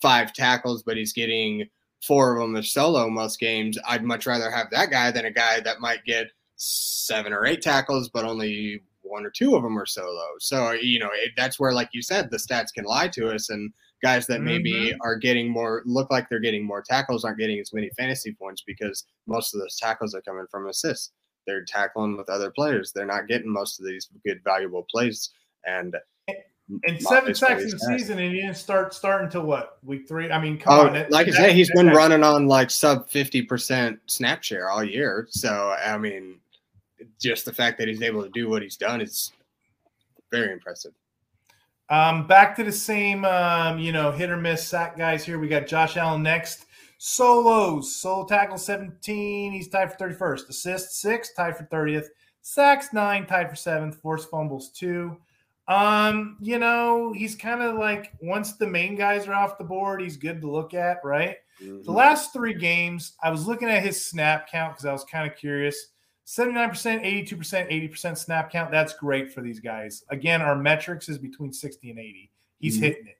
five tackles, but he's getting four of them as solo most games, I'd much rather have that guy than a guy that might get seven or eight tackles, but only one or two of them are solo. So you know it, that's where, like you said, the stats can lie to us, and guys that maybe mm-hmm. are getting more look like they're getting more tackles aren't getting as many fantasy points because most of those tackles are coming from assists. They're tackling with other players. They're not getting most of these good valuable plays. And and seven sacks in the season, and he didn't start start until what week three? I mean, come oh, on. It, like I say, he's been running on like sub fifty percent snap share all year. So I mean, just the fact that he's able to do what he's done is very impressive. Um, back to the same, um, you know, hit or miss sack guys here. We got Josh Allen next. Solos, solo tackle 17. He's tied for 31st. Assists, six, tied for 30th. Sacks, nine, tied for seventh. Forced fumbles, two. Um, you know, he's kind of like once the main guys are off the board, he's good to look at, right? Mm-hmm. The last three games, I was looking at his snap count because I was kind of curious. 79%, 82%, 80% snap count. That's great for these guys. Again, our metrics is between 60 and 80. He's mm-hmm. hitting it.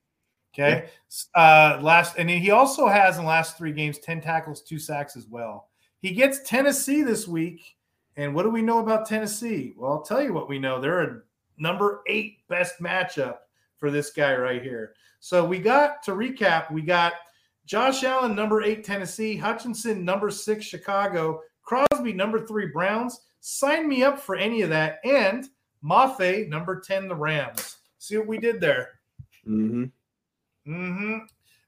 Okay. Yeah. Uh, last, and he also has in the last three games 10 tackles, two sacks as well. He gets Tennessee this week. And what do we know about Tennessee? Well, I'll tell you what we know. They're a number eight best matchup for this guy right here. So we got to recap, we got Josh Allen, number eight, Tennessee, Hutchinson, number six, Chicago, Crosby, number three, Browns. Sign me up for any of that. And Mafe, number 10, the Rams. See what we did there. Mm-hmm. Mm-hmm.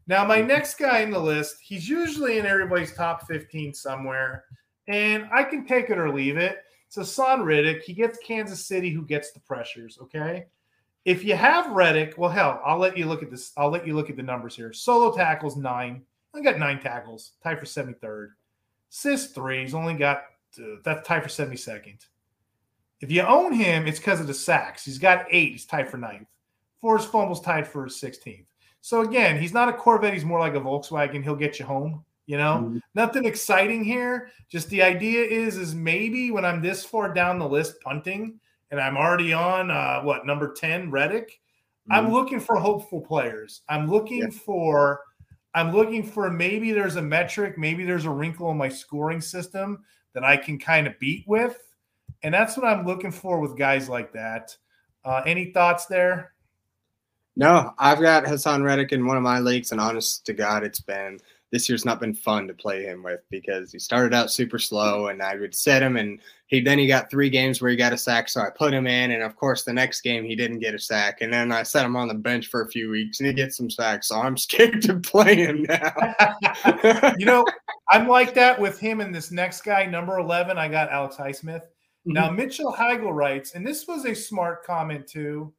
Now, my next guy in the list, he's usually in everybody's top 15 somewhere. And I can take it or leave it. It's Haason Reddick. He gets Kansas City, who gets the pressures. Okay. If you have Reddick, well, hell, I'll let you look at this. I'll let you look at the numbers here. Solo tackles, nine. I got nine tackles, tied for 73rd. Sis three. He's only got uh, that's tied for 72nd. If you own him, it's because of the sacks. He's got eight. He's tied for ninth. Forced fumbles tied for 16th. So again, he's not a Corvette. He's more like a Volkswagen. He'll get you home. You know, mm-hmm. nothing exciting here. Just the idea is, is maybe when I'm this far down the list punting, and I'm already on uh, what number 10, Reddick. Mm-hmm. I'm looking for hopeful players. I'm looking yeah. for I'm looking for maybe there's a metric, maybe there's a wrinkle in my scoring system that I can kind of beat with. And that's what I'm looking for with guys like that. Uh, any thoughts there? No, I've got Haason Reddick in one of my leagues, and honest to God, it's been this year's not been fun to play him with because he started out super slow and I would set him and he then he got three games where he got a sack, so I put him in, and of course the next game he didn't get a sack, and then I set him on the bench for a few weeks and he gets some sacks, so I'm scared to play him now. you know, I'm like that with him and this next guy, number 11. I got Alex Highsmith. Mm-hmm. Now Mitchell Heigl writes, and this was a smart comment too.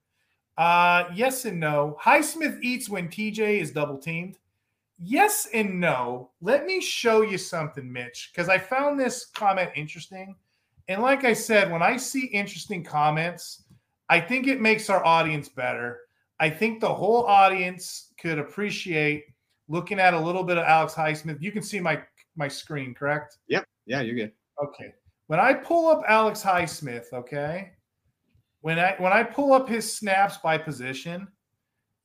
Uh, yes and no. Highsmith eats when TJ is double teamed. Yes and no. Let me show you something, Mitch, because I found this comment interesting. And like I said, when I see interesting comments, I think it makes our audience better. I think the whole audience could appreciate looking at a little bit of Alex Highsmith. You can see my my screen, correct? Yep. Yeah, you're good. Okay. When I pull up Alex Highsmith, okay, when I when I pull up his snaps by position,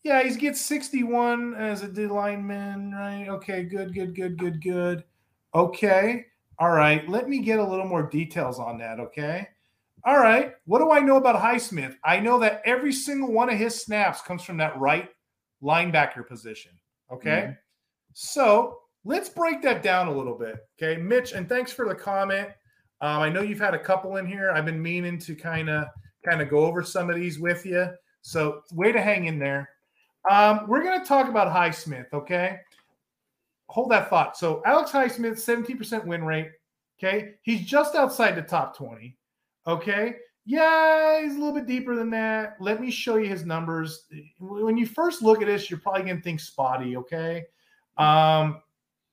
yeah, he gets 61 as a D lineman, right? Okay, good, good, good, good, good. Okay. All right. Let me get a little more details on that, okay? All right. What do I know about Highsmith? I know that every single one of his snaps comes from that right linebacker position. Okay. Mm-hmm. So let's break that down a little bit. Okay. Mitch, and thanks for the comment. Um, I know you've had a couple in here. I've been meaning to kind of kind of go over some of these with you. So way to hang in there. Um, we're going to talk about Highsmith, okay? Hold that thought. So Alex Highsmith, 17% win rate. Okay. He's just outside the top 20. Okay. Yeah, he's a little bit deeper than that. Let me show you his numbers. When you first look at this, you're probably going to think spotty. Okay. Um,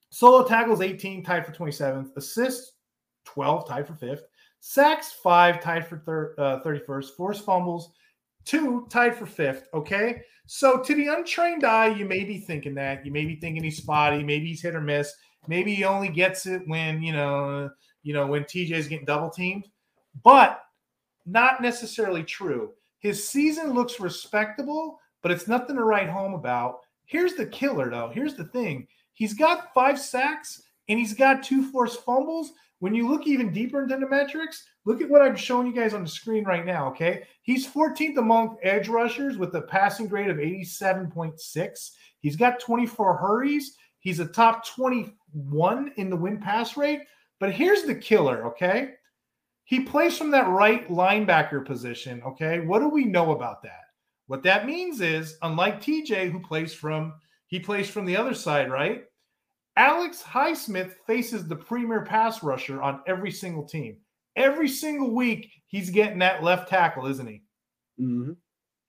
solo tackles 18, tied for 27th. Assists 12, tied for fifth. Sacks, five, tied for thir- uh, 31st. Forced fumbles, two, tied for fifth. Okay. So to the untrained eye, you may be thinking that. You may be thinking he's spotty. Maybe he's hit or miss. Maybe he only gets it when, you know, you know, when TJ is getting double teamed. But not necessarily true. His season looks respectable, but it's nothing to write home about. Here's the killer, though. Here's the thing he's got five sacks and he's got two forced fumbles. When you look even deeper into the metrics, look at what I'm showing you guys on the screen right now. Okay. He's 14th among edge rushers with a passing grade of 87.6. He's got 24 hurries. He's a top 21 in the win pass rate. But here's the killer. Okay. He plays from that right linebacker position. Okay. What do we know about that? What that means is, unlike TJ, who plays from he plays from the other side, right? Alex Highsmith faces the premier pass rusher on every single team. Every single week, he's getting that left tackle, isn't he? Mm-hmm.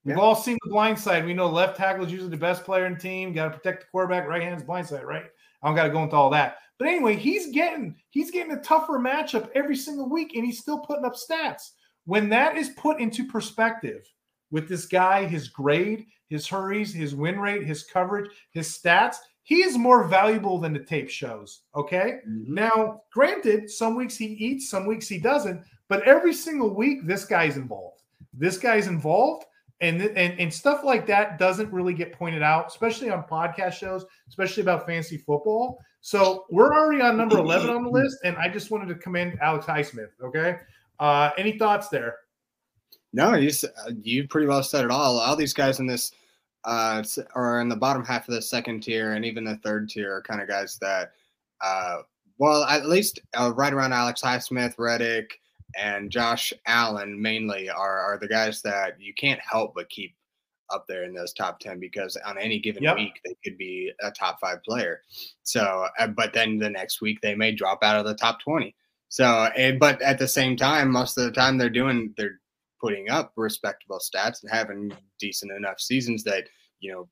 We've all seen the blind side. We know left tackle is usually the best player in the team. Got to protect the quarterback. Right hand's blind side, right? I don't got to go into all that. But anyway, he's getting he's getting a tougher matchup every single week, and he's still putting up stats. When that is put into perspective with this guy, his grade, his hurries, his win rate, his coverage, his stats, he is more valuable than the tape shows. Okay. Mm-hmm. Now, granted, some weeks he eats, some weeks he doesn't, but every single week, this guy's involved. This guy's involved. And, and, and stuff like that doesn't really get pointed out, especially on podcast shows, especially about fantasy football. So we're already on number 11 on the list, and I just wanted to commend Alex Highsmith. Okay. Uh, any thoughts there? No, you you pretty well said it all. All these guys in this uh, or in the bottom half of the second tier and even the third tier are kind of guys that, uh, well, at least uh, right around Alex Highsmith, Reddick, and Josh Allen mainly are, are the guys that you can't help but keep up there in those top 10 because on any given Yep. week they could be a top five player. So, uh, but then the next week they may drop out of the top 20. So, and, but at the same time, most of the time they're doing, they're putting up respectable stats and having decent enough seasons that, you know,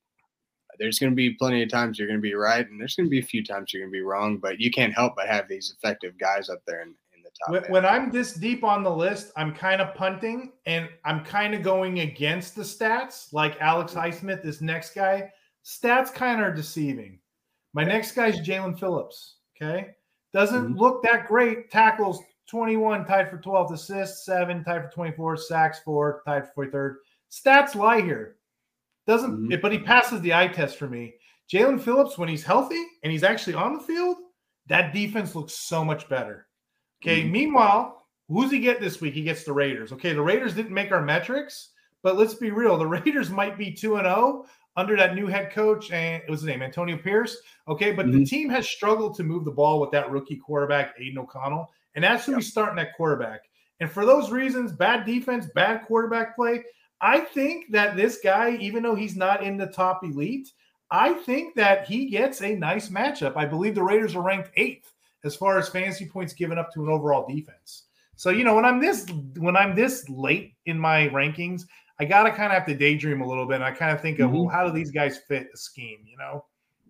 there's going to be plenty of times you're going to be right and there's going to be a few times you're going to be wrong, but you can't help but have these effective guys up there in, in the top. When, when I'm this deep on the list, I'm kind of punting and I'm kind of going against the stats. Like Alex Highsmith, this next guy, stats kind of are deceiving. My next guy's Jaelan Phillips. Okay. Doesn't Mhm. look that great. Tackles 21, tied for 12th, assists, seven, tied for 24, sacks, four, tied for 43rd. Stats lie here. Doesn't, Mhm. but he passes the eye test for me. Jaelan Phillips, when he's healthy and he's actually on the field, that defense looks so much better. Okay. Mhm. Meanwhile, who's he get this week? He gets the Raiders. Okay. The Raiders didn't make our metrics, but let's be real. The Raiders might be 2 and 0 under that new head coach. And it was his name? Antonio Pierce. Okay. But the Mhm. team has struggled to move the ball with that rookie quarterback, Aidan O'Connell. And that's who he's starting at quarterback. And for those reasons, bad defense, bad quarterback play, I think that this guy, even though he's not in the top elite, I think that he gets a nice matchup. I believe the Raiders are ranked eighth as far as fantasy points given up to an overall defense. So you know when I'm this when I'm this late in my rankings, I gotta kind of have to daydream a little bit. And I kind of think of mm-hmm. well, how do these guys fit a scheme? You know?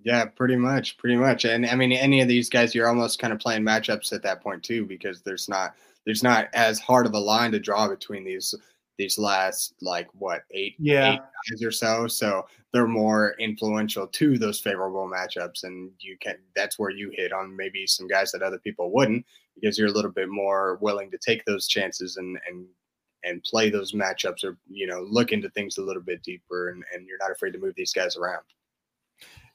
Yeah, pretty much, pretty much. And I mean, any of these guys, you're almost kind of playing matchups at that point too, because there's not there's not as hard of a line to draw between these these last like what eight Yeah. eight guys or so. So they're more influential to those favorable matchups, and you can that's where you hit on maybe some guys that other people wouldn't, because you're a little bit more willing to take those chances and and and play those matchups or you know look into things a little bit deeper, and, and you're not afraid to move these guys around.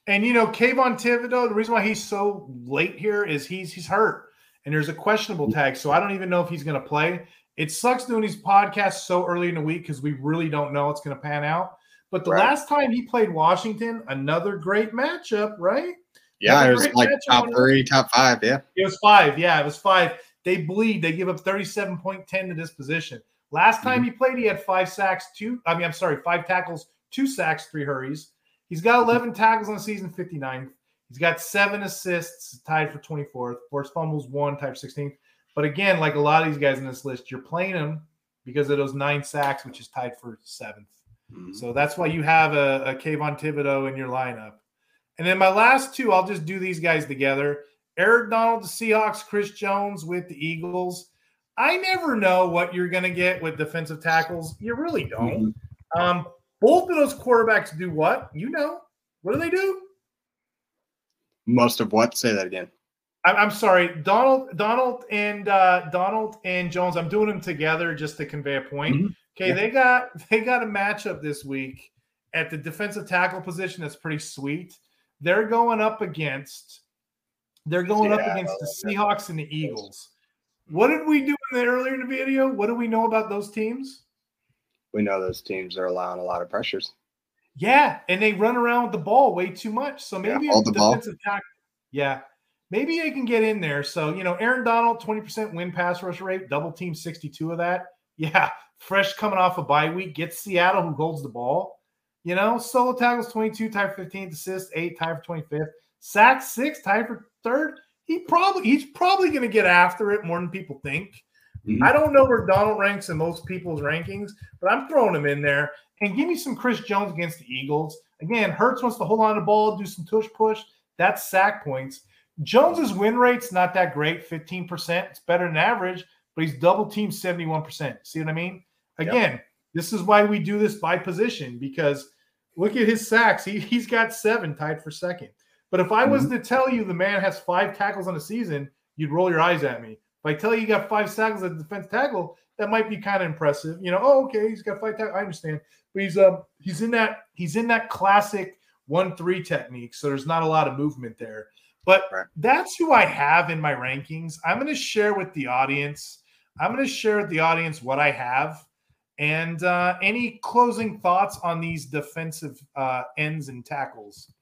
And you know, Kayvon Thibodeaux, the reason why he's so late here is he's he's hurt and there's a questionable tag. So I don't even know if he's gonna play. It sucks doing these podcasts so early in the week because we really don't know it's gonna pan out. But the Right. last time he played Washington, another great matchup, right? Yeah, Another it was like top three, top five. Yeah. It was five. Yeah, it was five. They bleed. They give up 37.10 to this position. Last time mm-hmm. he played, he had five sacks, two. I mean, I'm sorry, five tackles, two sacks, three hurries. He's got 11 tackles on the season, 59th. He's got seven assists, tied for 24th. Forced fumbles, one, tied for 16th. But again, like a lot of these guys in this list, you're playing them because of those nine sacks, which is tied for seventh. Mhm. So that's why you have a, a Kayvon Thibodeaux in your lineup. And then my last two, I'll just do these guys together. Eric Donald, the Seahawks, Chris Jones with the Eagles. I never know what you're going to get with defensive tackles. You really don't. Mm-hmm. Um, both of those quarterbacks do what? You know. What do they do? Most of what? Say that again. I'm sorry, Donald, Donald, and uh, Donald and Jones. I'm doing them together just to convey a point. Mm-hmm. Okay, yeah. they got they got a matchup this week at the defensive tackle position that's pretty sweet. They're going up against they're going yeah, up against the Seahawks and the Eagles. What did we do in the earlier in the video? What do we know about those teams? We know those teams are allowing a lot of pressures. Yeah, and they run around with the ball way too much. So maybe yeah, the defensive tackle. Yeah, maybe they can get in there. So you know, Aaron Donald, twenty percent win pass rush rate, double team sixty two of that. Yeah, fresh coming off a bye week, gets Seattle who holds the ball. You know, solo tackles 22, tied for 15th, assists, eight, tied for 25th, sacks six, tied for third. He probably he's probably going to get after it more than people think. Mm-hmm. I don't know where Donald ranks in most people's rankings, but I'm throwing him in there. And give me some Chris Jones against the Eagles. Again, Hurts wants to hold on to the ball, do some tush push. That's sack points. Jones's win rate's not that great, 15%. It's better than average, but he's double team 71%. See what I mean? Again, yep. this is why we do this by position because look at his sacks. He, he's got seven tied for second. But if I was mm-hmm. to tell you the man has five tackles on a season, you'd roll your eyes at me. If I tell you you got five tackles at defense tackle, that might be kind of impressive. You know, oh, okay, he's got five tackles. I understand. But he's um he's in that he's in that classic one three technique, so there's not a lot of movement there. But right. that's who I have in my rankings. I'm going to share with the audience. I'm going to share with the audience what I have and uh, any closing thoughts on these defensive uh, ends and tackles.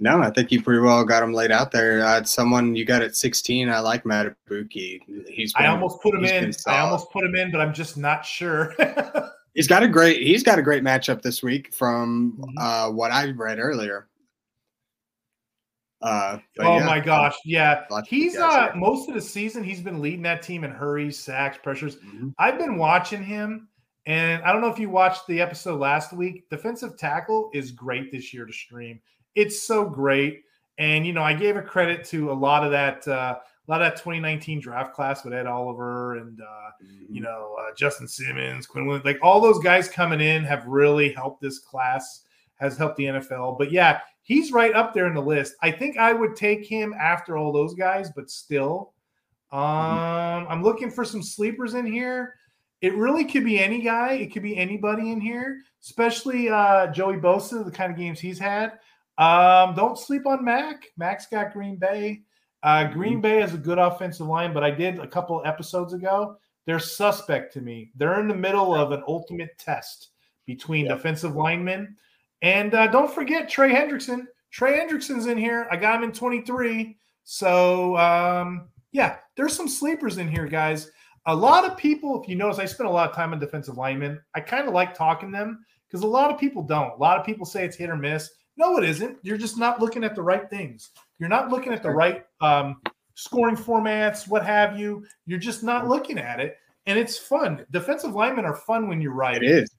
No, I think you pretty well got him laid out there. Uh, someone you got at 16. I like Madubuike. He's. Been, I almost put him in. I almost put him in, but I'm just not sure. he's got a great. He's got a great matchup this week from mm-hmm. uh, what I read earlier. Uh, oh yeah, my gosh, yeah, he's uh most of the season he's been leading that team in hurries, sacks, pressures. Mm-hmm. I've been watching him, and I don't know if you watched the episode last week. Defensive tackle is great this year to stream. It's so great, and you know I gave a credit to a lot of that. Uh, a lot of that 2019 draft class with Ed Oliver and uh, mm-hmm. you know uh, Justin Simmons, Quinn Williams, like all those guys coming in have really helped this class, has helped the NFL. But yeah, he's right up there in the list. I think I would take him after all those guys, but still, um, mm-hmm. I'm looking for some sleepers in here. It really could be any guy. It could be anybody in here, especially uh, Joey Bosa, the kind of games he's had. Um, don't sleep on Mack. Mack's got Green Bay. Uh, Green mm-hmm. Bay has a good offensive line, but I did a couple episodes ago. They're suspect to me. They're in the middle of an ultimate test between defensive linemen and uh, don't forget Trey Hendrickson. Trey Hendrickson's in here. I got him in 23. So, um, yeah, there's some sleepers in here, guys. A lot of people, if you notice, I spend a lot of time on defensive linemen. I kind of like talking them because a lot of people don't. A lot of people say it's hit or miss. No, it isn't. You're just not looking at the right things. You're not looking at the right um, scoring formats, what have you. You're just not looking at it. And it's fun. Defensive linemen are fun when you're right. It is.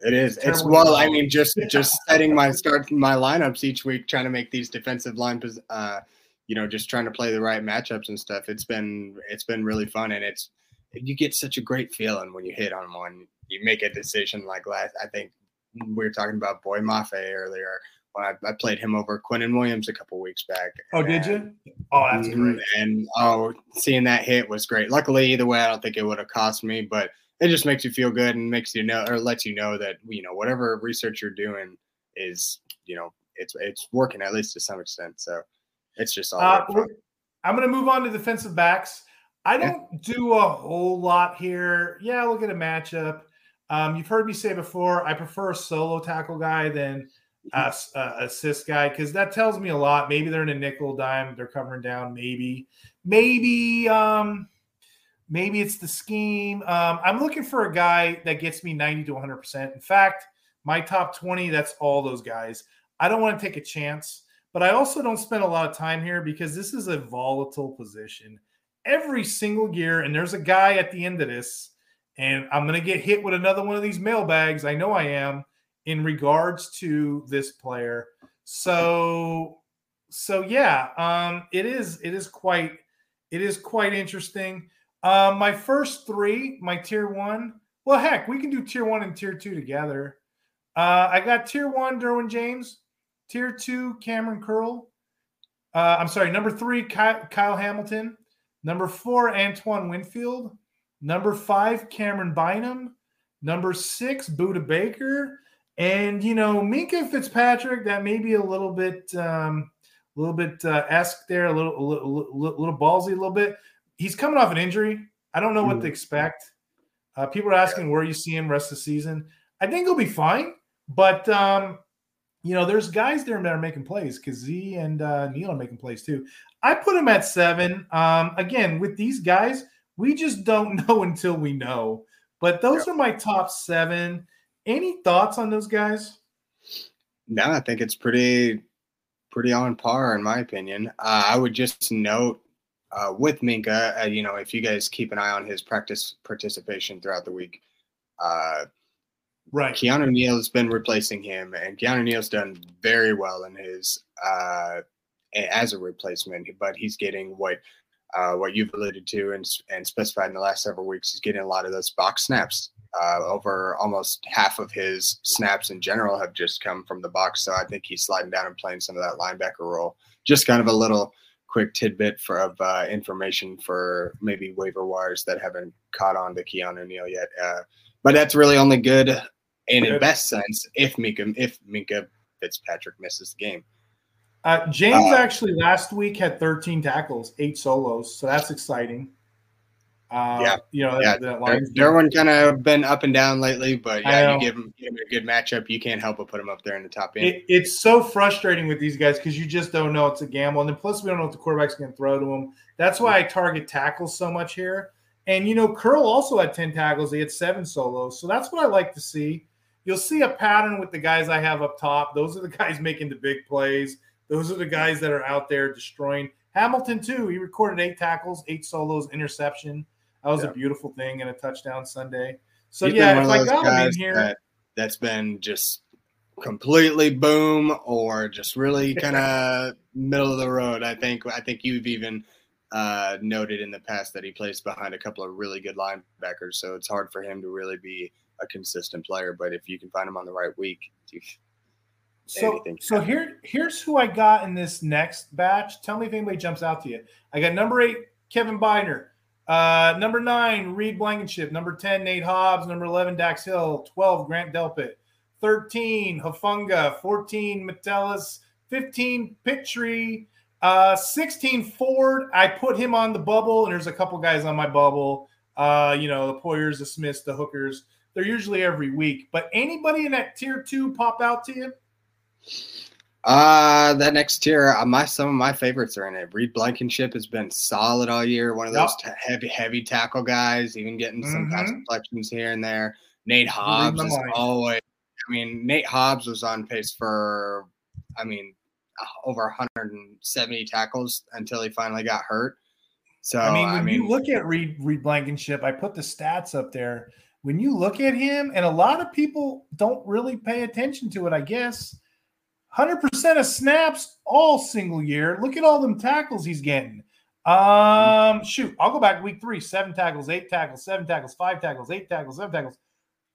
It is. It's, well. I mean, just just setting my start my lineups each week, trying to make these defensive line, uh, you know, just trying to play the right matchups and stuff. It's been it's been really fun, and it's you get such a great feeling when you hit on one. You make a decision like last. I think we were talking about Boye Mafe earlier. When I, I played him over Quinnen Williams a couple weeks back. Oh, and, did you? Oh, that's mm-hmm, great. And oh, seeing that hit was great. Luckily, either way, I don't think it would have cost me, but it just makes you feel good and makes you know or lets you know that you know whatever research you're doing is you know it's it's working at least to some extent. So it's just all. Uh, I'm going to move on to defensive backs. I don't do a whole lot here. Yeah, look at a matchup. Um, you've heard me say before, I prefer a solo tackle guy than a, a assist guy because that tells me a lot. Maybe they're in a nickel dime, they're covering down. Maybe, maybe um, Maybe it's the scheme. Um, I'm looking for a guy that gets me 90 to 100%. In fact, my top 20, that's all those guys. I don't want to take a chance, but I also don't spend a lot of time here because this is a volatile position. Every single year, and there's a guy at the end of this, and I'm going to get hit with another one of these mailbags. I know I am in regards to this player. So, so yeah, um, it is it is quite it is quite interesting. Uh, my first three, my tier one. Well, heck, we can do tier one and tier two together. Uh, I got tier one, Derwin James. Tier two, Kamren Curl. Uh, I'm sorry, number three, Kyle, Kyle Hamilton. Number four, Antoine Winfield. Number five, Camryn Bynum. Number six, Budda Baker. And, you know, Minkah Fitzpatrick, that may be a little bit, um, a little bit uh, esque there, a little, a little, a little ballsy, a little bit. He's coming off an injury. I don't know what to mm. expect. Uh, people are asking where you see him rest of the season. I think he'll be fine, but um, you know, there's guys there that are making plays. Kazee and uh, Neal are making plays too. I put him at seven. Um, again, with these guys, we just don't know until we know. But those are my top seven. Any thoughts on those guys? No, I think it's pretty pretty on par in my opinion. Uh, I would just note uh, with Minkah, uh, you know, if you guys keep an eye on his practice participation throughout the week, uh, Right. Keanu Neal's been replacing him, and Keanu Neal's done very well in his uh, as a replacement. But he's getting what uh, what you've alluded to and, and specified in the last several weeks. He's getting a lot of those box snaps. Uh, over almost half of his snaps in general have just come from the box. So I think he's sliding down and playing some of that linebacker role. Just kind of a little quick tidbit for of uh, information for maybe waiver wires that haven't caught on to Keanu Neal yet. Uh, but that's really only good in best sense, if Minkah if Minkah Fitzpatrick misses the game. Uh, James uh, actually last week had 13 tackles, eight solos, so that's exciting. Uh, yeah, you know, yeah. That Derwin kind of been up and down lately, but yeah, you give him, give him, a good matchup, you can't help but put him up there in the top end. It, it's so frustrating with these guys because you just don't know it's a gamble, and then plus we don't know what the quarterback's going to throw to them. That's why I target tackles so much here. And you know, Curl also had 10 tackles; he had seven solos, so that's what I like to see you'll see a pattern with the guys I have up top. Those are the guys making the big plays. Those are the guys that are out there destroying. Hamilton too. He recorded eight tackles, eight solos, interception. That was yeah. a beautiful thing and a touchdown Sunday. So He's yeah, if I got him in here, that, that's been just completely boom or just really kind of middle of the road. I think I think you've even uh, noted in the past that he plays behind a couple of really good linebackers, so it's hard for him to really be a consistent player. But if you can find him on the right week, so so here here's who I got in this next batch. Tell me if anybody jumps out to you. I got number eight, Kevin Byard. Uh, number nine, Reed Blankenship. Number 10, Nate Hobbs. Number 11, Dax Hill. 12, Grant Delpit. 13, Hufanga. 14, Metellus. 15, Pitre. Uh, 16, Ford. I put him on the bubble, and there's a couple guys on my bubble. Uh, you know, the Poyers, the Smiths, the Hookers. They're usually every week. But anybody in that tier two pop out to you? Uh that next tier, uh, my some of my favorites are in it. Reed Blankenship has been solid all year. One of those yep. t- heavy, heavy tackle guys, even getting some mm-hmm. pass deflections here and there. Nate Hobbs is always. I mean, Nate Hobbs was on pace for, I mean, uh, over 170 tackles until he finally got hurt. So I mean, when I mean, you look at Reed Reed Blankenship, I put the stats up there when you look at him, and a lot of people don't really pay attention to it, I guess. 100% of snaps all single year. Look at all them tackles he's getting. Um, shoot, I'll go back week three, seven tackles, eight tackles, seven tackles, five tackles, eight tackles, seven tackles.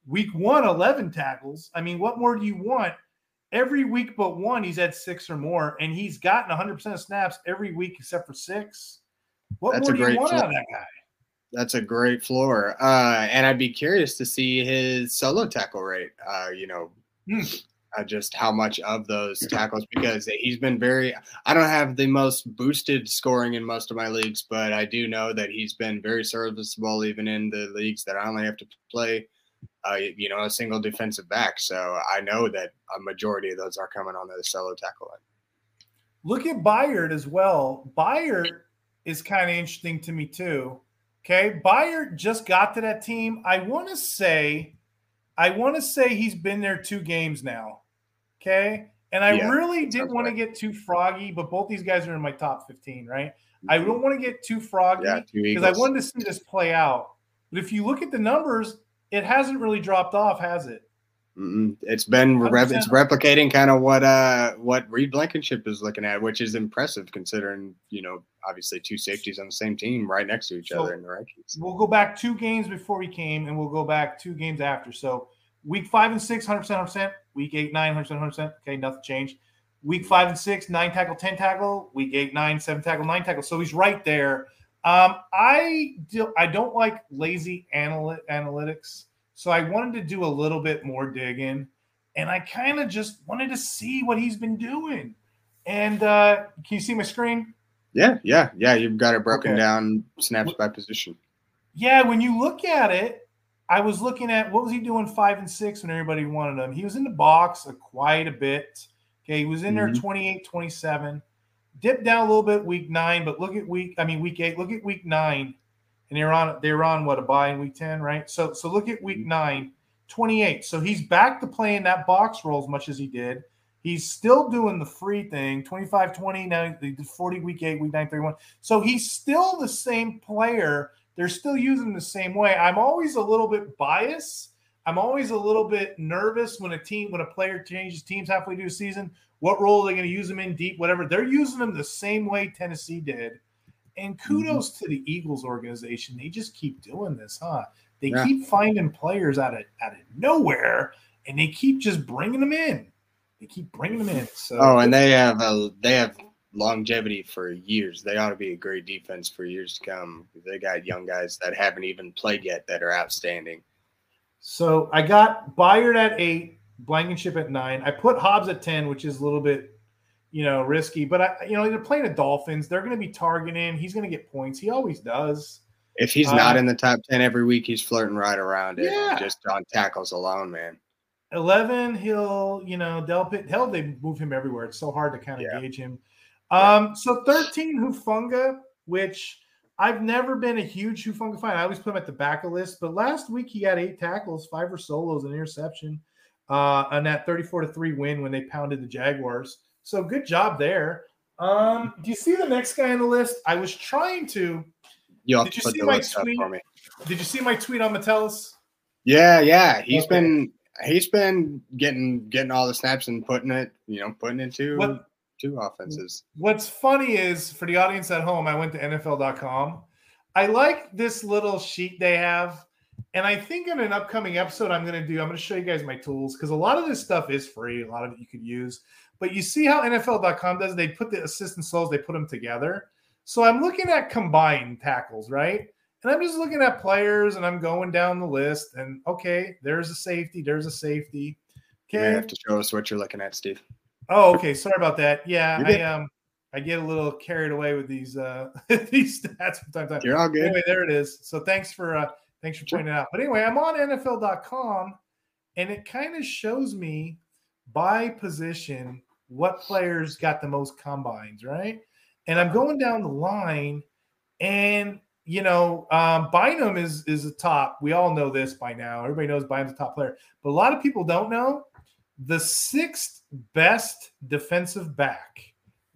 Week one, 11 tackles. I mean, what more do you want? Every week but one, he's had six or more, and he's gotten 100% of snaps every week except for six. What That's more do you want out of that guy? that's a great floor. Uh, and I'd be curious to see his solo tackle rate. Uh, you know, mm. Uh, just how much of those tackles because he's been very. I don't have the most boosted scoring in most of my leagues, but I do know that he's been very serviceable even in the leagues that I only have to play. Uh, you know, a single defensive back. So I know that a majority of those are coming on the solo tackle line. Look at Byard as well. Byard is kind of interesting to me too Okay, Byard just got to that team. I want to say, I want to say he's been there two games now. Okay, and I yeah, really didn't want right. to get too froggy, but both these guys are in my top fifteen, right? Mm-hmm. I don't want to get too froggy because yeah, I wanted to see this play out. But if you look at the numbers, it hasn't really dropped off, has it? Mm-mm. It's been it's replicating kind of what uh what Reed Blankenship is looking at, which is impressive considering you know obviously two safeties on the same team right next to each so other in the rankings. We'll go back two games before he came, and we'll go back two games after. So week five and six, hundred percent, hundred percent. Week eight, nine, hundred percent, hundred percent. Okay, nothing changed. Week five and six, nine tackle, ten tackle. Week eight, nine, seven tackle, nine tackle. So he's right there. Um, I do, I don't like lazy analy- analytics. So I wanted to do a little bit more digging, and I kind of just wanted to see what he's been doing. And uh, can you see my screen? Yeah, yeah, yeah. You've got it broken okay. down snaps by position. Yeah, when you look at it, I was looking at what was he doing five and six when everybody wanted him. He was in the box a quite a bit. Okay, he was in mm-hmm. there 28, 27. Dipped down a little bit week nine, but look at week, I mean week eight. Look at week nine and they're on they're on what a buy in week 10, right? So so look at week mm-hmm. nine, 28. So he's back to playing that box role as much as he did. He's still doing the free thing, 25 20, now the 40 week 8, week 9, 31. So he's still the same player. They're still using the same way. I'm always a little bit biased. I'm always a little bit nervous when a team, when a player changes teams halfway through the season. What role are they going to use them in deep, whatever? They're using them the same way Tennessee did and mm-hmm. kudos mm-hmm. to the Eagles organization. They just keep doing this, huh? They yeah. keep finding players out of out of nowhere, and they keep just bringing them in. They keep bringing them in. So oh, and they have a they have longevity for years. They ought to be a great defense for years to come. They got young guys that haven't even played yet that are outstanding. So I got Byard at eight, Blankenship at nine. I put Hobbs at ten, which is a little bit you know, risky. But I, you know, they're playing the Dolphins. They're going to be targeting. He's going to get points. He always does. If he's not um, in the top ten every week, he's flirting right around it. Yeah. Just on tackles alone, man. Eleven, he'll you know they'll hell they move him everywhere. It's so hard to kind of yeah. gauge him. Um, so thirteen Hufanga, which I've never been a huge Hufanga fan. I always put him at the back of the list, but last week he had eight tackles, five for solos, an interception, uh, on that thirty-four to three win when they pounded the Jaguars. So good job there. Um, do you see the next guy on the list? I was trying to. You did you see my tweet? Did you see my tweet on Metellus? Yeah, yeah. He's okay. been he's been getting getting all the snaps and putting it, you know, putting it to what, two offenses. What's funny is for the audience at home, I went to NFL.com. I like this little sheet they have. And I think in an upcoming episode, I'm going to do, I'm going to show you guys my tools because a lot of this stuff is free. A lot of it you could use. But you see how NFL.com does? They put the assistant souls, they put them together. So I'm looking at combined tackles, right? And I'm just looking at players and I'm going down the list. And okay, there's a safety, there's a safety. Okay. You have to show us what you're looking at, Steve. Oh, okay. Sorry about that. Yeah, I um I get a little carried away with these uh these stats from time to time. You're all good. Anyway, there it is. So thanks for uh thanks for pointing it out. But anyway, I'm on NFL.com and it kind of shows me by position what players got the most combines, right? And I'm going down the line, and you know, um, Bynum is is a top. We all know this by now. Everybody knows Bynum's a top player, but a lot of people don't know the sixth best defensive back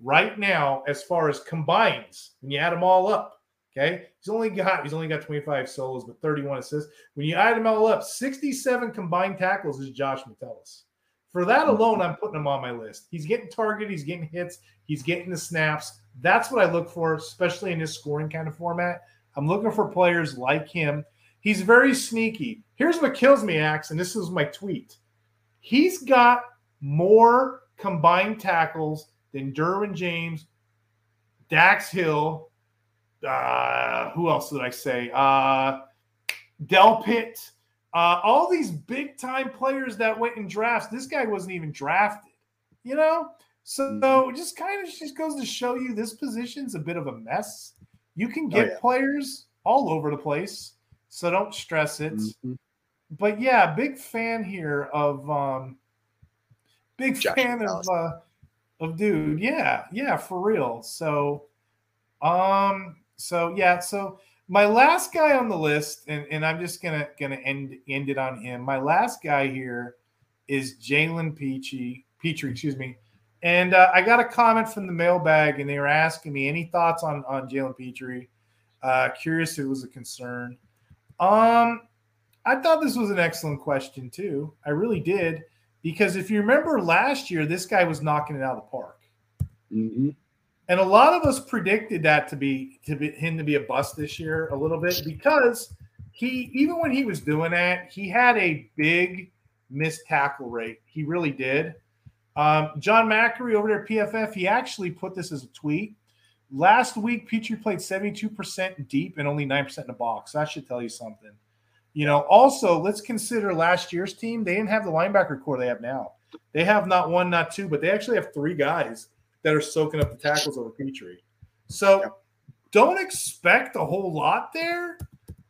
right now as far as combines when you add them all up. Okay, he's only got he's only got 25 solos, but 31 assists. When you add them all up, 67 combined tackles is Josh Metellus. For that hmm. alone, I'm putting him on my list. He's getting targeted, he's getting hits, he's getting the snaps. That's what I look for, especially in this scoring kind of format. I'm looking for players like him. He's very sneaky. Here's what kills me, Axe, and this is my tweet. He's got more combined tackles than Derwin James, Dax Hill. Uh, who else did I say? Uh, Delpit. Uh, all these big time players that went in drafts, this guy wasn't even drafted, you know? So mm-hmm. just kind of just goes to show you this position's a bit of a mess. You can oh, get oh, yeah. players all over the place, so don't stress it. Mm-hmm. But yeah, big fan here of um big Josh fan of uh of dude. Yeah, yeah, for real. So um so yeah, so my last guy on the list, and, and I'm just gonna gonna end end it on him. My last guy here is Jalen Peachy, Pitre, excuse me. And uh, I got a comment from the mailbag, and they were asking me any thoughts on on Jalen Pitre. Uh, curious if it was a concern. Um, I thought this was an excellent question too. I really did because if you remember last year, this guy was knocking it out of the park, Mm-hmm. and a lot of us predicted that to be to be him to be a bust this year a little bit because he even when he was doing that, he had a big missed tackle rate. He really did. Um, John Macri over there at PFF, he actually put this as a tweet. Last week, Pitre played 72% deep and only 9% in the box. That should tell you something. You know, also, let's consider last year's team. They didn't have the linebacker corps they have now. They have not one, not two, but they actually have three guys that are soaking up the tackles over Pitre. So don't expect a whole lot there.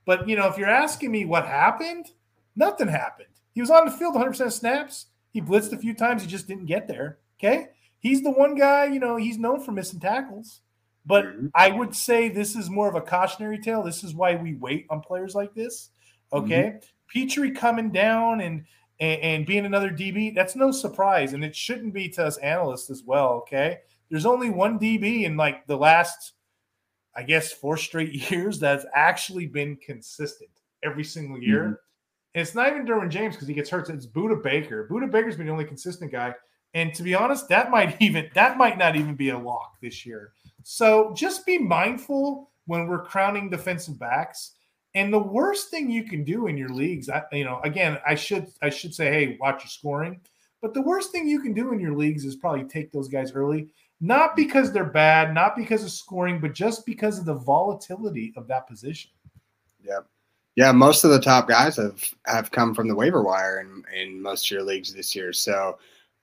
But, you know, if you're asking me what happened, nothing happened. He was on the field 100% snaps. He blitzed a few times. He just didn't get there. Okay. He's the one guy, you know, he's known for missing tackles. But Mhm. I would say this is more of a cautionary tale. This is why we wait on players like this. Okay. Pitre coming down and, and and being another DB, that's no surprise. And it shouldn't be to us analysts as well. Okay. There's only one DB in like the last, I guess, four straight years that's actually been consistent every single year. Mhm. And it's not even Derwin James because he gets hurt. It's Budda Baker. Budda Baker's been the only consistent guy. And to be honest, that might even that might not even be a lock this year. So just be mindful when we're crowning defensive backs. And the worst thing you can do in your leagues, I, you know, again, I should I should say, hey, watch your scoring. But the worst thing you can do in your leagues is probably take those guys early, not mm-hmm. because they're bad, not because of scoring, but just because of the volatility of that position. Yeah, Yeah, most of the top guys have have come from the waiver wire in in most of your leagues this year. So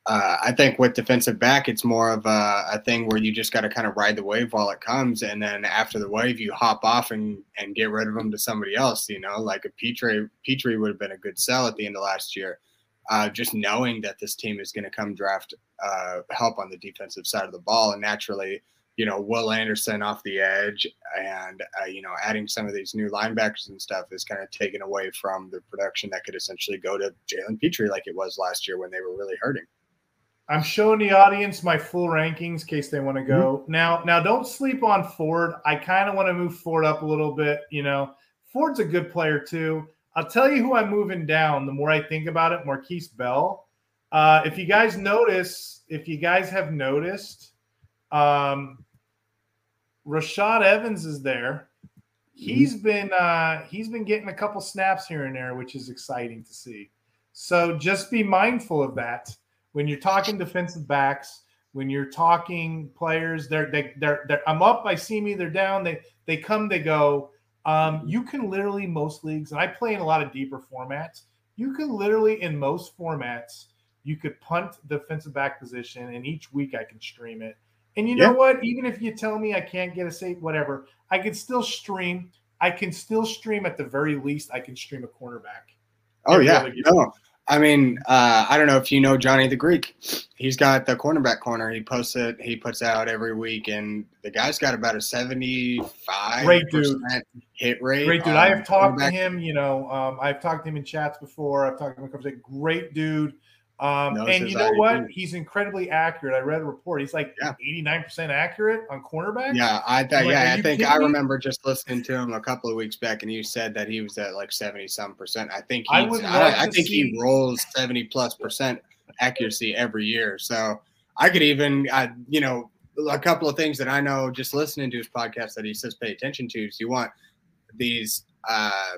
uh, I think with defensive back, it's more of a, a thing where you just got to kind of ride the wave while it comes, and then after the wave, you hop off and and get rid of them to somebody else. You know, like a Pitre Pitre would have been a good sell at the end of last year. Uh, just knowing that this team is going to come draft uh, help on the defensive side of the ball, and naturally, you know, Will Anderson off the edge, and uh, you know, adding some of these new linebackers and stuff is kind of taken away from the production that could essentially go to Jalen Pitre like it was last year when they were really hurting. I'm showing the audience my full rankings in case they want to go. Now, now don't sleep on Ford. I kind of want to move Ford up a little bit. You know, Ford's a good player too. I'll tell you who I'm moving down. The more I think about it, Marquise Bell. Uh, if you guys notice, if you guys have noticed, um, Rashad Evans is there. He's been uh, he's been getting a couple snaps here and there, which is exciting to see. So just be mindful of that when you're talking defensive backs, when you're talking players, they're they, they're they're I'm up, I see me, they're down, they they come, they go. Um, you can literally most leagues, and I play in a lot of deeper formats. You can literally in most formats, you could punt defensive back position, and each week I can stream it. And you know what? Even if you tell me I can't get a safe, whatever, I can still stream. I can still stream at the very least. I can stream a cornerback. Oh yeah, no. I mean, uh, I don't know if you know Johnny the Greek. He's got the cornerback corner. He posts it. He puts out every week, and the guy's got about a seventy-five Great dude. hit rate. Great dude. I have talked to him. You know, um, I've talked to him in chats before. I've talked to him. Great dude. Um, Knows and you know what? He's incredibly accurate. I read a report. He's like Yeah. 89% accurate on cornerback. Yeah, I thought. Like, yeah, I think I me? remember just listening to him a couple of weeks back, and you said that he was at like seventy some percent. I think I would I, I think see- he rolls seventy plus percent accuracy every year. So I could even, I, you know, a couple of things that I know just listening to his podcast that he says pay attention to. is you want these. uh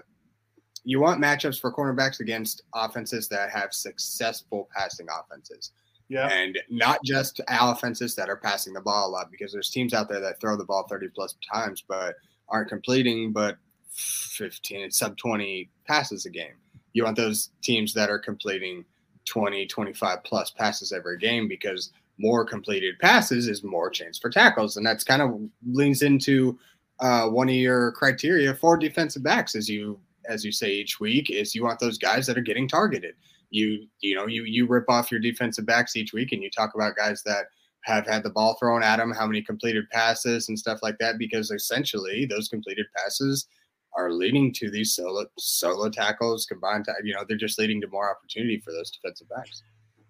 you want matchups for cornerbacks against offenses that have successful passing offenses Yeah. and not just offenses that are passing the ball a lot because there's teams out there that throw the ball 30 plus times but aren't completing but 15 sub 20 passes a game you want those teams that are completing 20 25 plus passes every game because more completed passes is more chance for tackles and that's kind of leans into uh, one of your criteria for defensive backs as you as you say each week is you want those guys that are getting targeted you you know you you rip off your defensive backs each week and you talk about guys that have had the ball thrown at them how many completed passes and stuff like that because essentially those completed passes are leading to these solo solo tackles combined you know they're just leading to more opportunity for those defensive backs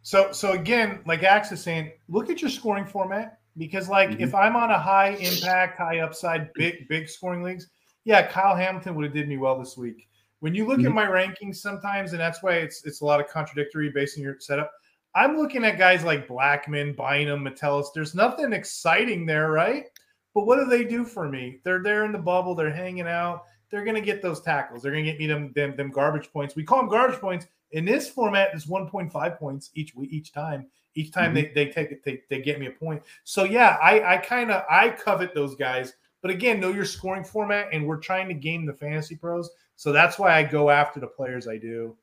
So so again, like Axe is saying, look at your scoring format because like Mhm. if I'm on a high impact, high upside, big big scoring leagues, yeah, Kyle Hamilton would have did me well this week. When you look mm-hmm. at my rankings sometimes, and that's why it's it's a lot of contradictory based on your setup. I'm looking at guys like Blackmon, Bynum, Metellus. There's nothing exciting there, right? But what do they do for me? They're there in the bubble. They're hanging out. They're going to get those tackles. They're going to get me them, them them garbage points. We call them garbage points. In this format, it's 1.5 points each each time. Each time mm-hmm. they, they take it, they, they get me a point. So yeah, I I kind of I covet those guys. But again, know your scoring format, and we're trying to game the FantasyPros. So that's why I go after the players I do.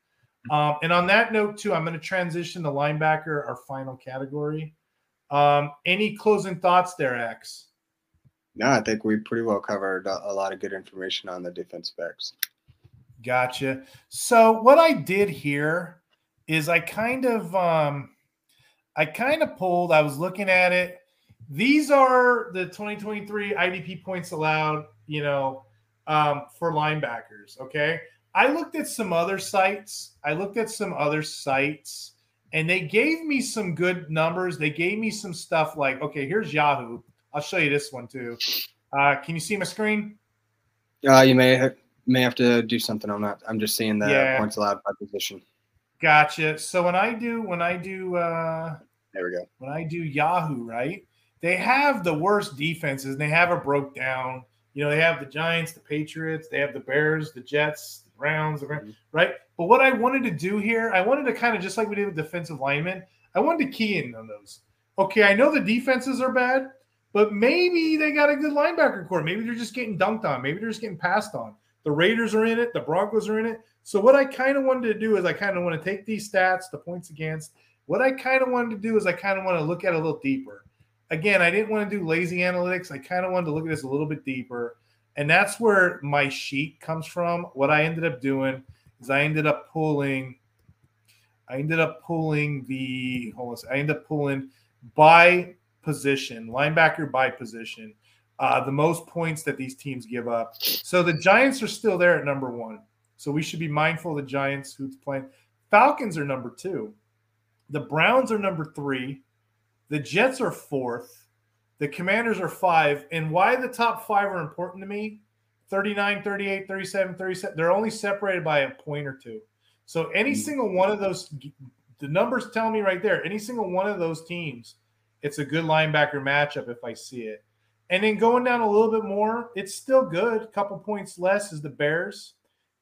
Um, and on that note, too, I'm going to transition to linebacker, our final category. Um, any closing thoughts there, Axe? No, I think we pretty well covered a lot of good information on the defense backs. Gotcha. So what I did here is I kind of um I kind of pulled, I was looking at it. These are the 2023 IDP points allowed, you know, um, for linebackers. Okay. I looked at some other sites. I looked at some other sites and they gave me some good numbers. They gave me some stuff like, okay, here's Yahoo. I'll show you this one too. Uh, can you see my screen? Uh, you may may have to do something on that. I'm just seeing the yeah. points allowed by position. Gotcha. So when I do when I do uh, there we go. When I do Yahoo, right? They have the worst defenses. And they have it broke down. You know, they have the Giants, the Patriots, they have the Bears, the Jets, the Browns, the, mm-hmm. right? But what I wanted to do here, I wanted to kind of just like we did with defensive linemen, I wanted to key in on those. Okay, I know the defenses are bad, but maybe they got a good linebacker corps. Maybe they're just getting dunked on. Maybe they're just getting passed on. The Raiders are in it. The Broncos are in it. So what I kind of wanted to do is I kind of want to take these stats, the points against. What I kind of wanted to do is I kind of want to look at a little deeper. Again, I didn't want to do lazy analytics. I kind of wanted to look at this a little bit deeper. And that's where my sheet comes from. What I ended up doing is I ended up pulling I ended up pulling the hold on, I ended up pulling by position, linebacker by position, uh, the most points that these teams give up. So the Giants are still there at number one. So we should be mindful of the Giants who's playing. Falcons are number two. The Browns are number three. The Jets are fourth. The Commanders are five. And why the top five are important to me 39, 38, 37, 37. They're only separated by a point or two. So any hmm. single one of those, the numbers tell me right there, any single one of those teams it's a good linebacker matchup if I see it. And then going down a little bit more, it's still good. A couple points less is the Bears.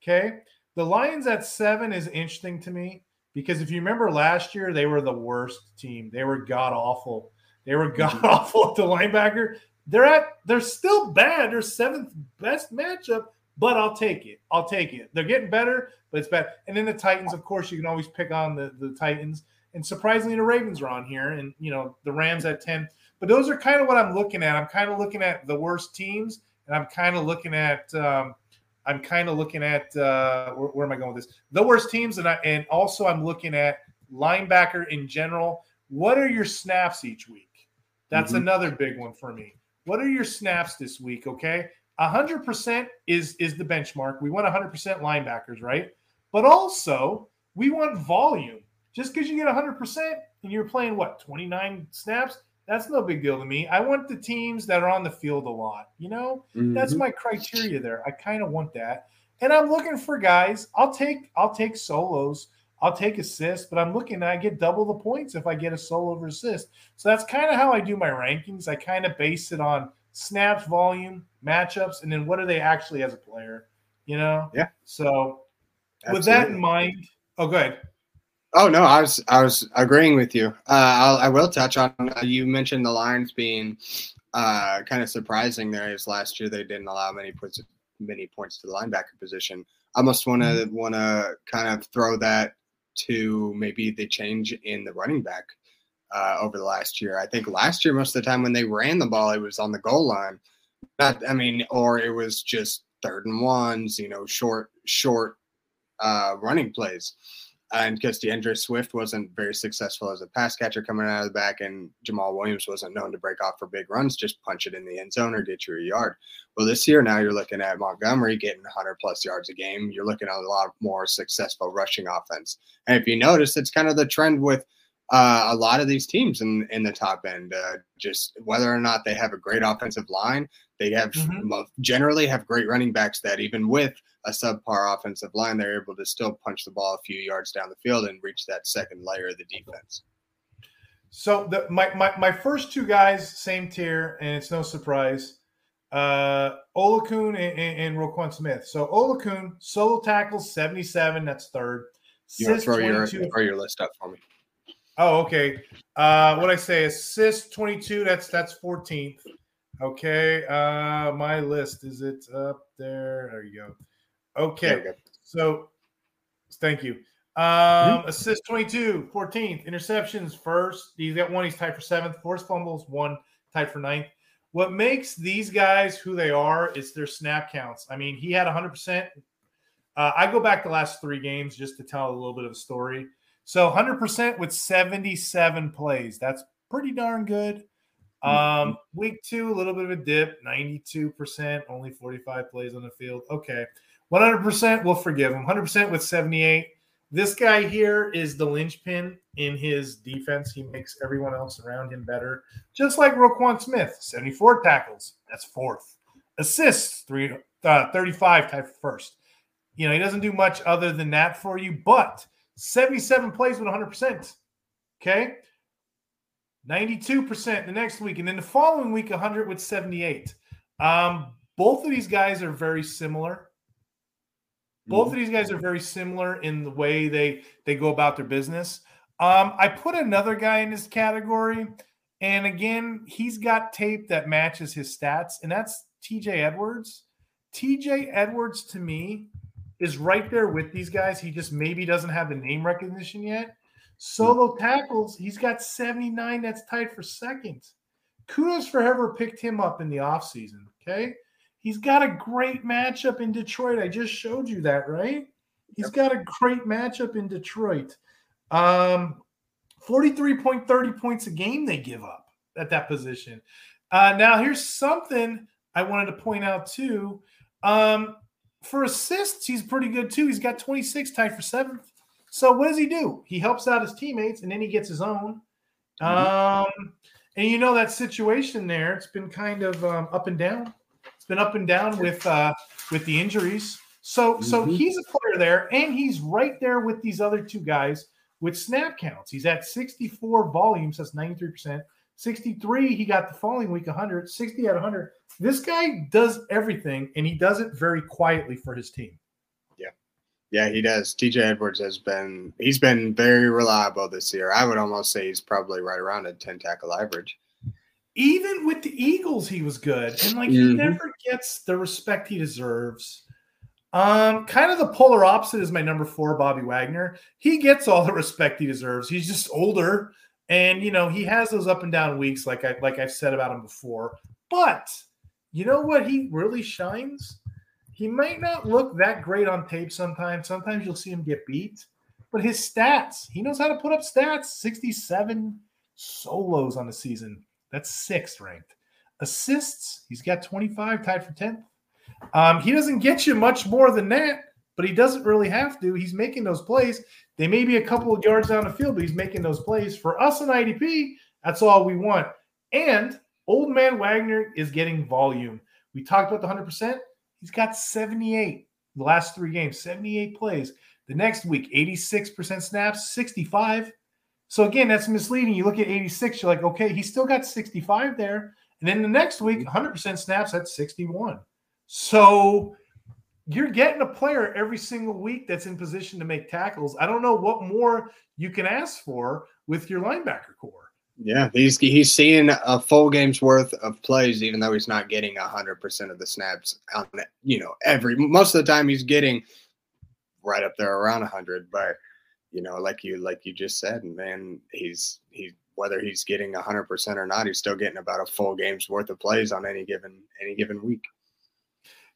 Okay. The Lions at seven is interesting to me because if you remember last year, they were the worst team. They were god awful. They were god awful at the linebacker. They're at they're still bad. They're seventh best matchup, but I'll take it. I'll take it. They're getting better, but it's bad. And then the Titans, of course, you can always pick on the, the Titans. And surprisingly, the Ravens are on here, and you know the Rams at ten. But those are kind of what I'm looking at. I'm kind of looking at the worst teams, and I'm kind of looking at. Um, I'm kind of looking at uh, where, where, am I going with this? The worst teams, and I and also I'm looking at linebacker in general. What are your snaps each week? That's mm-hmm. another big one for me. What are your snaps this week? Okay, hundred percent is is the benchmark. We want hundred percent linebackers, right? But also we want volume. Just because you get 100% and you're playing what 29 snaps, that's no big deal to me. I want the teams that are on the field a lot. You know, mm-hmm. that's my criteria there. I kind of want that. And I'm looking for guys. I'll take I'll take solos. I'll take assists, but I'm looking I get double the points if I get a solo over assist. So that's kind of how I do my rankings. I kind of base it on snaps, volume, matchups, and then what are they actually as a player? You know? Yeah. So Absolutely. with that in mind, oh go ahead. Oh no, I was I was agreeing with you. Uh, I'll, I will touch on. Uh, you mentioned the Lions being uh, kind of surprising there. Is last year they didn't allow many points many points to the linebacker position. I must want to mm-hmm. want to kind of throw that to maybe the change in the running back uh, over the last year. I think last year most of the time when they ran the ball, it was on the goal line. Not, I mean, or it was just third and ones. You know, short short uh, running plays and because D'Andre Swift wasn't very successful as a pass catcher coming out of the back, and Jamaal Williams wasn't known to break off for big runs, just punch it in the end zone or get you a yard. Well, this year now you're looking at Montgomery getting 100 plus yards a game. You're looking at a lot more successful rushing offense. And if you notice, it's kind of the trend with uh, a lot of these teams in in the top end. Uh, just whether or not they have a great offensive line, they have mm-hmm. generally have great running backs that even with a subpar offensive line, they're able to still punch the ball a few yards down the field and reach that second layer of the defense. So the, my, my my first two guys, same tier, and it's no surprise. Uh, Oluokun and, and, and Roquan Smith. So Oluokun solo tackles seventy seven. That's third. You throw your throw your list up for me. Oh, okay. Uh, what I say, assist 22, that's that's 14th. Okay. Uh, my list is it up there? There you go. Okay. So thank you. Um, mm-hmm. assist 22, 14th. Interceptions first. He's got one. He's tied for seventh. Forced fumbles, one, tied for ninth. What makes these guys who they are is their snap counts. I mean, he had 100%. Uh, I go back the last three games just to tell a little bit of a story. So 100% with 77 plays. That's pretty darn good. Um, mm-hmm. week two, a little bit of a dip, 92%, only 45 plays on the field. Okay. 100%, we'll forgive him. 100% with 78. This guy here is the linchpin in his defense. He makes everyone else around him better. Just like Roquan Smith, 74 tackles. That's fourth. Assists, three, uh, 35 type first. You know, he doesn't do much other than that for you, but – 77 plays with 100%. Okay. 92% the next week. And then the following week, 100 with 78. Um, both of these guys are very similar. Both mm-hmm. of these guys are very similar in the way they they go about their business. Um, I put another guy in this category, and again, he's got tape that matches his stats, and that's TJ Edwards. TJ Edwards to me is right there with these guys. He just maybe doesn't have the name recognition yet. Solo tackles, he's got 79. That's tied for second. Kudos for whoever picked him up in the offseason. Okay. He's got a great matchup in Detroit. I just showed you that, right? He's yep. got a great matchup in Detroit. Um, 43.30 points a game they give up at that position. Uh, now, here's something I wanted to point out too. Um, for assists, he's pretty good too. He's got 26 tied for seventh. So what does he do? He helps out his teammates and then he gets his own. Mm-hmm. Um, and you know that situation there, it's been kind of um, up and down. Been up and down with uh, with the injuries. So mm-hmm. so he's a player there, and he's right there with these other two guys with snap counts. He's at 64 volumes, that's 93%. 63, he got the following week 100, 60 at 100. This guy does everything and he does it very quietly for his team. Yeah. Yeah, he does. TJ Edwards has been he's been very reliable this year. I would almost say he's probably right around a 10 tackle average. Even with the Eagles, he was good. And like mm-hmm. he never gets the respect he deserves. Um, kind of the polar opposite is my number four, Bobby Wagner. He gets all the respect he deserves. He's just older, and you know he has those up and down weeks, like I like I've said about him before. But you know what? He really shines. He might not look that great on tape sometimes. Sometimes you'll see him get beat, but his stats, he knows how to put up stats 67 solos on the season. That's sixth ranked. Assists, he's got 25, tied for 10th. Um, he doesn't get you much more than that, but he doesn't really have to. He's making those plays. They may be a couple of yards down the field, but he's making those plays. For us in IDP, that's all we want. And Old man Wagner is getting volume. We talked about the 100%. He's got 78 the last three games, 78 plays. The next week, 86% snaps, 65. So again, that's misleading. You look at 86, you're like, okay, he's still got 65 there. And then the next week, 100% snaps at 61. So you're getting a player every single week that's in position to make tackles. I don't know what more you can ask for with your linebacker corps. Yeah, he's he's seeing a full game's worth of plays, even though he's not getting hundred percent of the snaps on you know every most of the time he's getting right up there around hundred. But you know, like you like you just said, man, he's he whether he's getting hundred percent or not, he's still getting about a full game's worth of plays on any given any given week.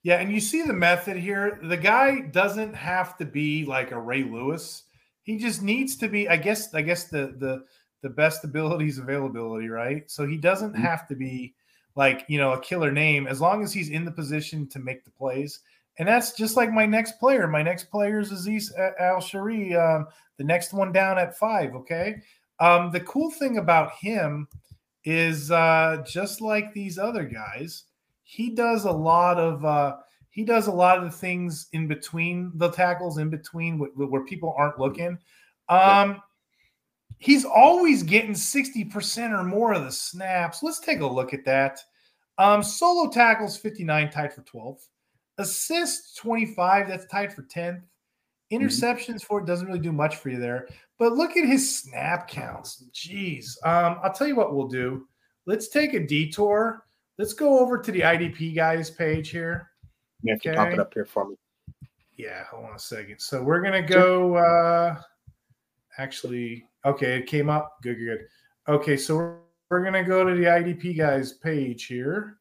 Yeah, and you see the method here. The guy doesn't have to be like a Ray Lewis. He just needs to be. I guess. I guess the the the best abilities availability, right? So he doesn't mm-hmm. have to be like, you know, a killer name as long as he's in the position to make the plays. And that's just like my next player. My next player is Azeez Al-Shaair, um, the next one down at five. Okay. Um, the cool thing about him is uh, just like these other guys, he does a lot of uh, he does a lot of the things in between the tackles, in between where, where people aren't looking. Um, he's always getting 60% or more of the snaps. Let's take a look at that. Um, solo tackles 59, tied for 12th. Assists 25, that's tied for 10th. Mm-hmm. Interceptions mm-hmm. for it doesn't really do much for you there. But look at his snap counts. Jeez. Um, I'll tell you what we'll do. Let's take a detour. Let's go over to the IDP guys page here. You have okay. to pop it up here for me. Yeah, hold on a second. So we're gonna go uh actually okay, it came up. Good, good, good. Okay, so we're, we're gonna go to the IDP guys page here.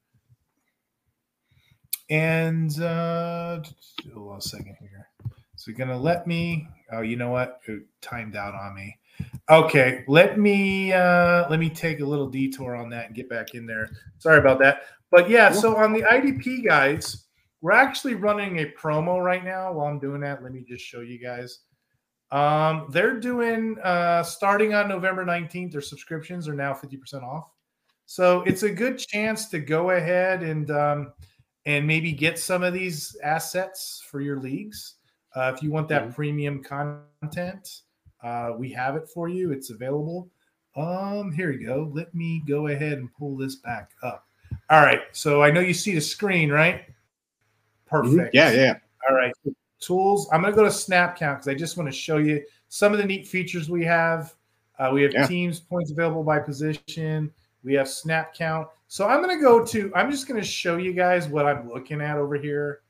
And uh a second here. So you're gonna let me. Oh, you know what? It timed out on me. Okay, let me uh let me take a little detour on that and get back in there. Sorry about that. But yeah, so on the IDP guys, we're actually running a promo right now. While I'm doing that, let me just show you guys. Um, they're doing uh starting on November 19th, their subscriptions are now 50% off. So it's a good chance to go ahead and um and maybe get some of these assets for your leagues. Uh, if you want that mm-hmm. premium content, uh, we have it for you. It's available. Um, here we go. Let me go ahead and pull this back up. All right. So I know you see the screen, right? Mm-hmm. Perfect. Mm-hmm. Yeah, yeah. All right. Tools. I'm going to go to Snap Count because I just want to show you some of the neat features we have. Uh, we have yeah. teams points available by position. We have Snap Count. So I'm going to go to. I'm just going to show you guys what I'm looking at over here.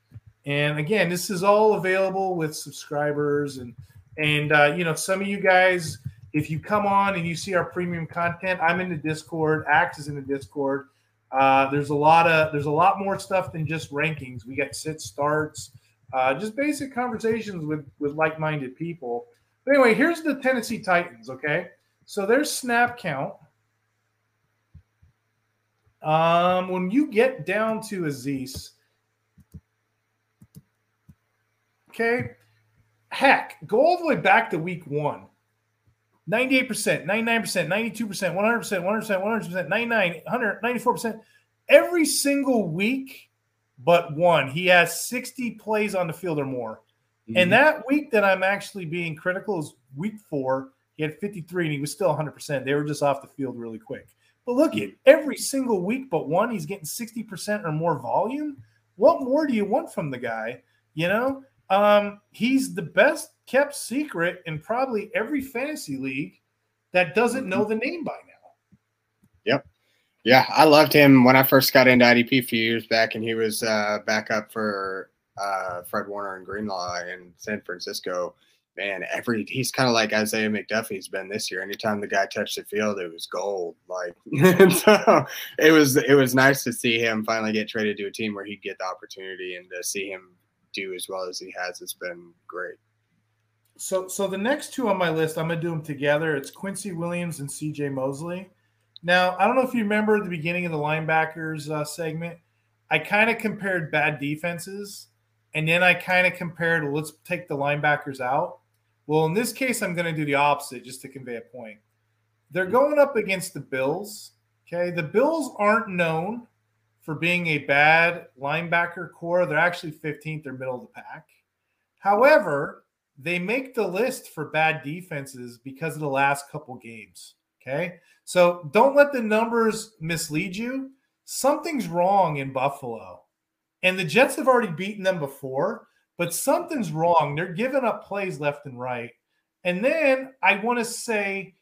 And again, this is all available with subscribers and and uh, you know some of you guys, if you come on and you see our premium content, I'm in the Discord. Axe is in the Discord. Uh, there's a lot of there's a lot more stuff than just rankings. We got sit starts, uh, just basic conversations with with like-minded people. But anyway, here's the Tennessee Titans. Okay, so there's snap count. Um, when you get down to Azeez, Okay. Heck, go all the way back to week one. 98%, 99%, 92%, 100%, 100%, 100%, 99, 100, 94%. Every single week but one, he has 60 plays on the field or more. Mm-hmm. And that week that I'm actually being critical is week four. He had 53 and he was still 100%. They were just off the field really quick. But look at every single week but one, he's getting 60% or more volume. What more do you want from the guy? You know, um, he's the best kept secret in probably every fantasy league that doesn't know mm-hmm. the name by now. Yep. Yeah, I loved him when I first got into IDP a few years back, and he was uh, back up for uh, Fred Warner and Greenlaw in San Francisco. Man, every he's kind of like Isaiah McDuffie's been this year. Anytime the guy touched the field, it was gold. Like, so it was it was nice to see him finally get traded to a team where he'd get the opportunity and to see him do as well as he has. It's been great. So, so the next two on my list, I'm gonna do them together. It's Quincy Williams and C.J. Mosley. Now, I don't know if you remember the beginning of the linebackers uh, segment. I kind of compared bad defenses, and then I kind of compared. Let's take the linebackers out. Well, in this case, I'm going to do the opposite just to convey a point. They're going up against the Bills. Okay, the Bills aren't known for being a bad linebacker corps. They're actually 15th, they're middle of the pack. However, they make the list for bad defenses because of the last couple games. Okay. So don't let the numbers mislead you. Something's wrong in Buffalo. And the Jets have already beaten them before, but something's wrong. They're giving up plays left and right. And then I want to say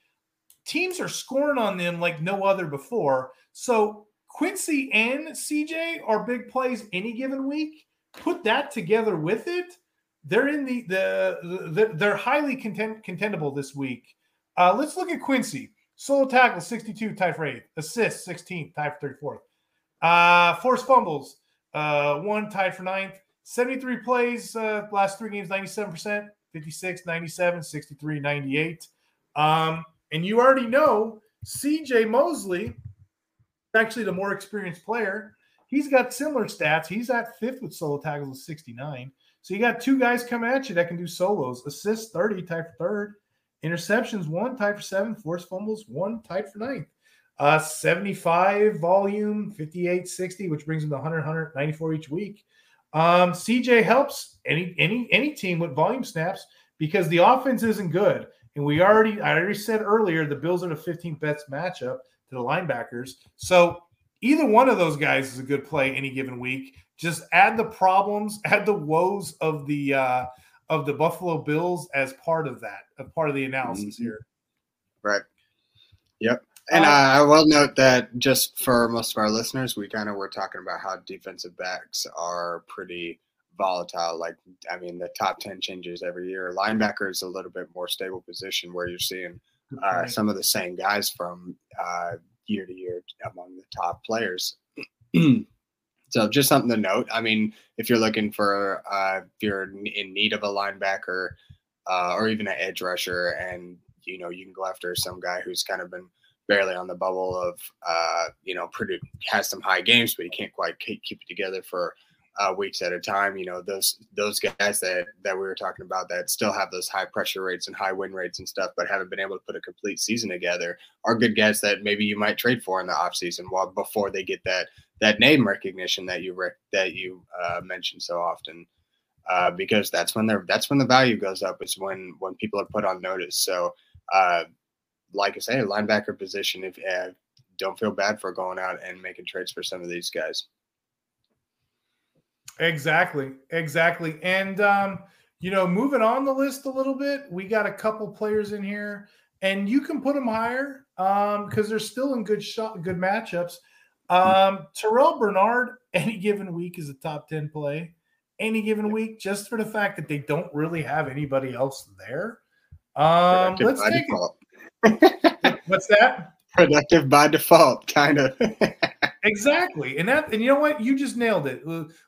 teams are scoring on them like no other before. So Quincy and CJ are big plays any given week. Put that together with it. They're in the the, the they're highly content, contendable this week. Uh, let's look at Quincy. Solo tackle 62, tied for eighth. Assist 16, tied for 34th. Uh, fumbles, uh, one tied for ninth. 73 plays, uh, last three games, 97%, 56, 97, 63, 98. Um, and you already know CJ Mosley actually the more experienced player. He's got similar stats. He's at fifth with solo tackles with 69. So you got two guys coming at you that can do solos. Assist 30, type third. Interceptions, one. Tied for seven Forced fumbles, one. Tied for ninth. Uh, 75 volume, 58 60, which brings him to 100, 194 each week. Um, CJ helps any any any team with volume snaps because the offense isn't good. And we already I already said earlier the Bills are the 15th best matchup to the linebackers. So either one of those guys is a good play any given week. Just add the problems, add the woes of the uh of the Buffalo Bills as part of that, a part of the analysis mm-hmm. here. Right. Yep. And uh, I will note that just for most of our listeners, we kind of were talking about how defensive backs are pretty volatile. Like, I mean, the top 10 changes every year. Linebacker is a little bit more stable position where you're seeing uh, some of the same guys from uh, year to year among the top players. so just something to note. I mean, if you're looking for, uh, if you're in need of a linebacker uh, or even an edge rusher, and you know you can go after some guy who's kind of been barely on the bubble of, uh, you know, pretty has some high games, but he can't quite keep it together for uh, weeks at a time. You know, those those guys that that we were talking about that still have those high pressure rates and high win rates and stuff, but haven't been able to put a complete season together are good guys that maybe you might trade for in the offseason while before they get that that name recognition that you rec- that you uh, mentioned so often. Uh, because that's when they're that's when the value goes up is when when people are put on notice. So uh, like I say, linebacker position. If uh, don't feel bad for going out and making trades for some of these guys. Exactly. Exactly. And, um, you know, moving on the list a little bit, we got a couple players in here, and you can put them higher because um, they're still in good shot, good matchups. Um, Terrel Bernard, any given week, is a top 10 play. Any given week, just for the fact that they don't really have anybody else there. Um, let's take it. What's that? Productive by default, kind of. exactly. And that and you know what? You just nailed it.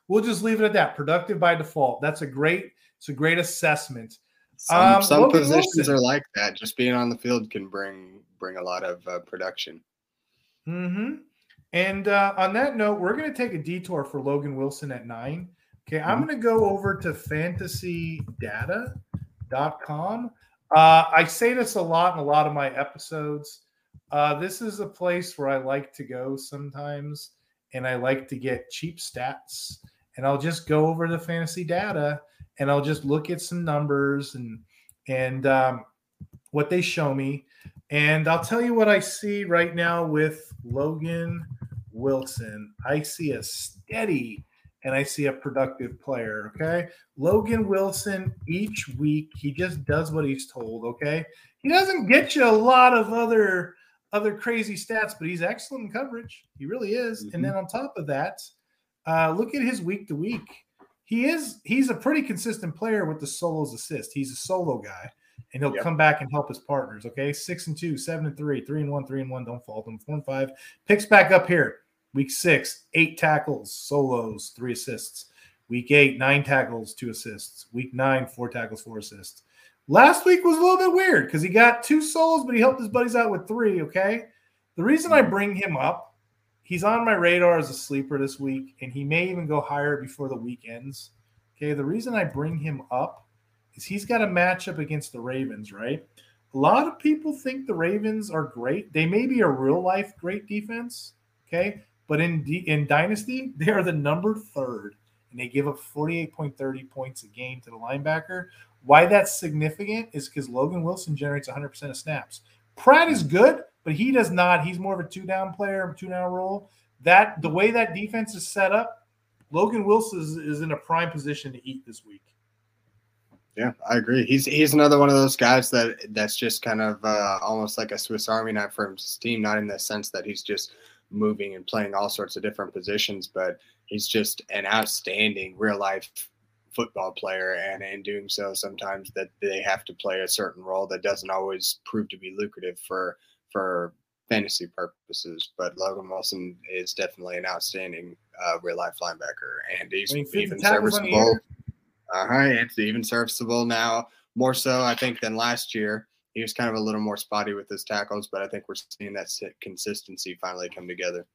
We'll just leave it at that. Productive by default. That's a great it's a great assessment. Some, um, some positions Wilson. are like that. Just being on the field can bring bring a lot of uh, production. Hmm. And uh, on that note, we're going to take a detour for Logan Wilson at nine. Okay, I'm mm-hmm. going to go over to fantasydata.com. Uh, I say this a lot in a lot of my episodes. Uh, this is a place where I like to go sometimes, and I like to get cheap stats. And I'll just go over the fantasy data, and I'll just look at some numbers and and um, what they show me. And I'll tell you what I see right now with Logan Wilson. I see a steady and I see a productive player. Okay. Logan Wilson, each week, he just does what he's told. Okay. He doesn't get you a lot of other other crazy stats, but he's excellent in coverage. He really is. Mm-hmm. And then on top of that, uh, look at his week to week. He is he's a pretty consistent player with the solos assist. He's a solo guy, and he'll yep. come back and help his partners. Okay, six and two, seven and three, three and one, three and one. Don't fault him. Four and five. Picks back up here. Week six, eight tackles, solos, three assists. Week eight, nine tackles, two assists. Week nine, four tackles, four assists. Last week was a little bit weird because he got two solos, but he helped his buddies out with three. Okay. The reason I mm-hmm. bring him up, he's on my radar as a sleeper this week, and he may even go higher before the week ends. Okay. The reason I bring him up is he's got a matchup against the Ravens, right? A lot of people think the Ravens are great. They may be a real life great defense. Okay. But in, D- in Dynasty, they are the number third, and they give up 48.30 points a game to the linebacker. Why that's significant is because Logan Wilson generates 100% of snaps. Pratt is good, but he does not. He's more of a two down player, two down role. That the way that defense is set up, Logan Wilson is, is in a prime position to eat this week. Yeah, I agree. He's he's another one of those guys that that's just kind of uh, almost like a Swiss Army knife for his team. Not in the sense that he's just moving and playing all sorts of different positions, but he's just an outstanding real life football player, and in doing so, sometimes that they have to play a certain role that doesn't always prove to be lucrative for for fantasy purposes. But Logan Wilson is definitely an outstanding uh, real life linebacker, and he's even serviceable. Uh huh. It's even serviceable now, more so I think than last year. He was kind of a little more spotty with his tackles, but I think we're seeing that consistency finally come together.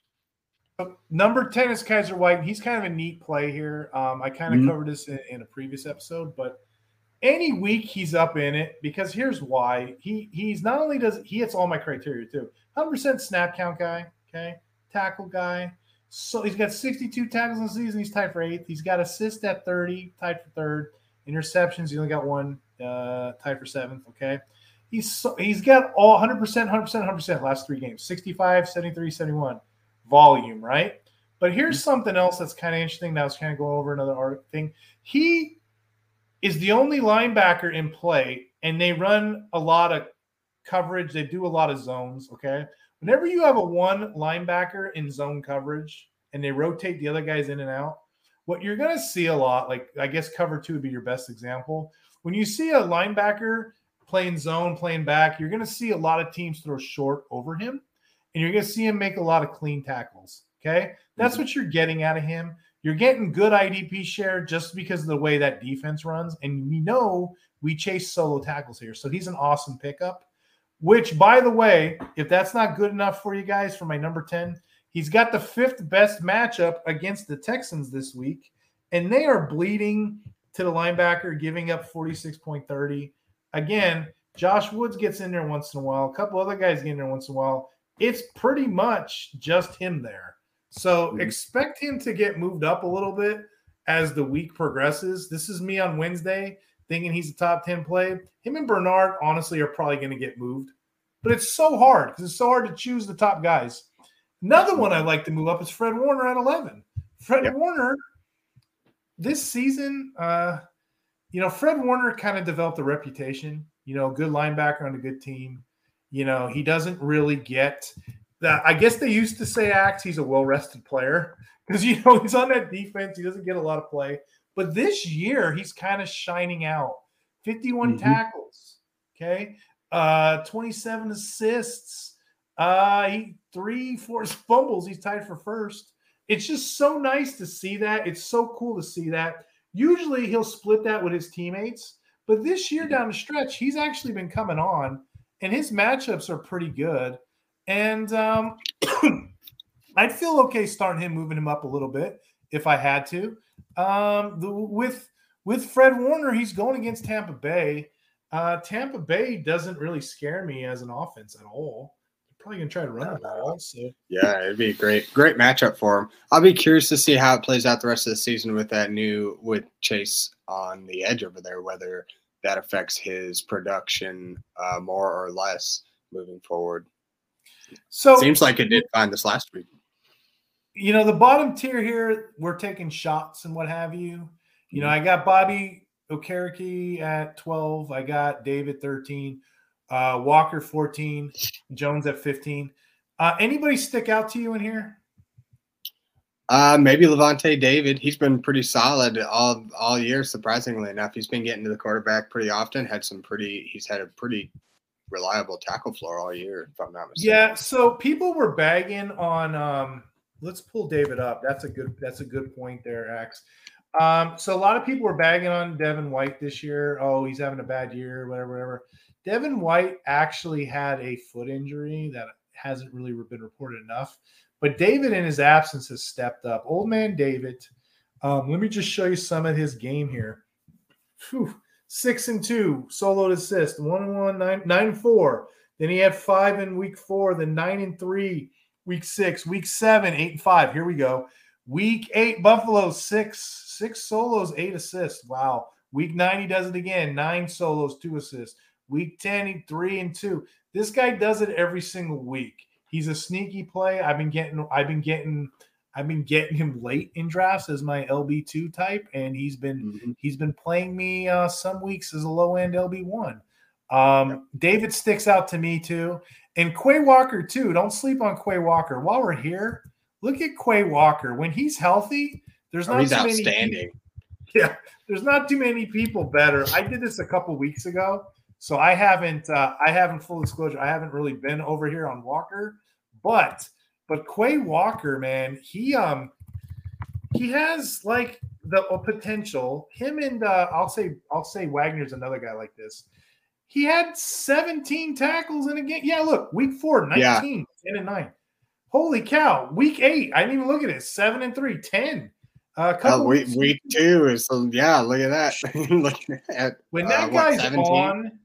Number 10 is Kyzir White. He's kind of a neat play here. Um, I kind of mm-hmm. covered this in, in, a previous episode, but any week he's up in it because here's why. He he's not only does he hits all my criteria too. 100% snap count guy, okay? Tackle guy. So he's got 62 tackles in the season. He's tied for eighth. He's got assist at 30, tied for third. Interceptions, he only got one, uh, tied for seventh, okay? He's so, he's got all 100%, 100%, 100% last three games 65, 73, 71 volume, right? But here's mm-hmm. something else that's kind of interesting. That I was kind of going over another thing. He is the only linebacker in play, and they run a lot of coverage. They do a lot of zones. Okay. Whenever you have a one linebacker in zone coverage and they rotate the other guys in and out, what you're going to see a lot, like I guess cover two would be your best example. When you see a linebacker playing zone, playing back, you're going to see a lot of teams throw short over him and you're going to see him make a lot of clean tackles. Okay. That's mm-hmm. what you're getting out of him. You're getting good IDP share just because of the way that defense runs. And we know we chase solo tackles here. So he's an awesome pickup. Which, by the way, if that's not good enough for you guys for my number 10, he's got the fifth best matchup against the Texans this week. And they are bleeding to the linebacker, giving up 46.30. Again, Josh Woods gets in there once in a while. A couple other guys get in there once in a while. It's pretty much just him there. So mm-hmm. expect him to get moved up a little bit as the week progresses. This is me on Wednesday thinking he's a top 10 play. Him and Bernard, honestly, are probably going to get moved. But it's so hard because it's so hard to choose the top guys. Another one I like to move up is Fred Warner at 11. Fred yep. Warner, this season, uh, you know, Fred Warner kind of developed a reputation, you know, good linebacker on a good team. You know, he doesn't really get that I guess they used to say Axe, he's a well rested player because you know he's on that defense. He doesn't get a lot of play, but this year he's kind of shining out. 51 mm-hmm. tackles, okay, uh, 27 assists, uh, he three forced fumbles. He's tied for first. It's just so nice to see that. It's so cool to see that. Usually he'll split that with his teammates, but this year down the stretch, he's actually been coming on, and his matchups are pretty good. And um, I'd feel okay starting him, moving him up a little bit if I had to. Um, the, with with Fred Warner, he's going against Tampa Bay. Uh, Tampa Bay doesn't really scare me as an offense at all. Probably gonna try to run the ball. So. Yeah, it'd be a great, great matchup for him. I'll be curious to see how it plays out the rest of the season with that new with Chase on the edge over there, whether that affects his production uh, more or less moving forward. So seems like it did fine this last week. You know, the bottom tier here, we're taking shots and what have you. You know, mm-hmm. I got Bobby Okereke at 12. I got David 13, uh, Walker 14, Jones at 15. Uh, anybody stick out to you in here? Uh, maybe Lavonte David. He's been pretty solid all all year. Surprisingly enough, he's been getting to the quarterback pretty often. Had some pretty. He's had a pretty reliable tackle floor all year, if I'm not mistaken. Yeah. So people were bagging on. Um, let's pull David up. That's a good. That's a good point there, X. Um, so a lot of people were bagging on Devin White this year. Oh, he's having a bad year, whatever, whatever. Devin White actually had a foot injury that hasn't really been reported enough. But David, in his absence, has stepped up. Old man David. Um, let me just show you some of his game here. Whew six and two, solo assist, one and one, nine, nine and four. Then he had five in week four, then nine and three, week six, week seven, eight and five. Here we go. Week eight, Buffalo, six, six solos, eight assists. Wow. Week nine, he does it again. Nine solos, two assists. Week 10, he three and two. This guy does it every single week. He's a sneaky play. I've been getting, I've been getting I've been getting him late in drafts as my LB two type, and he's been mm-hmm. he's been playing me uh, some weeks as a low end LB one. Um, yep. David sticks out to me too, and Quay Walker too. Don't sleep on Quay Walker. While we're here, look at Quay Walker when he's healthy. There's oh, not oh, he's outstanding. Many yeah, there's not too many people better. I did this a couple weeks ago, so I haven't uh, I haven't full disclosure. I haven't really been over here on Walker, but but Quay Walker, man, he um he has like the potential. Him and uh, I'll say I'll say Wagner's another guy like this. He had 17 tackles in a game. Yeah, look, week four, 19, yeah. 10 and 9. Holy cow. Week eight, I didn't even look at it. Seven and three, 10. Uh, uh, week, week two is so yeah. Look at that. look at when that uh, guy's what, on,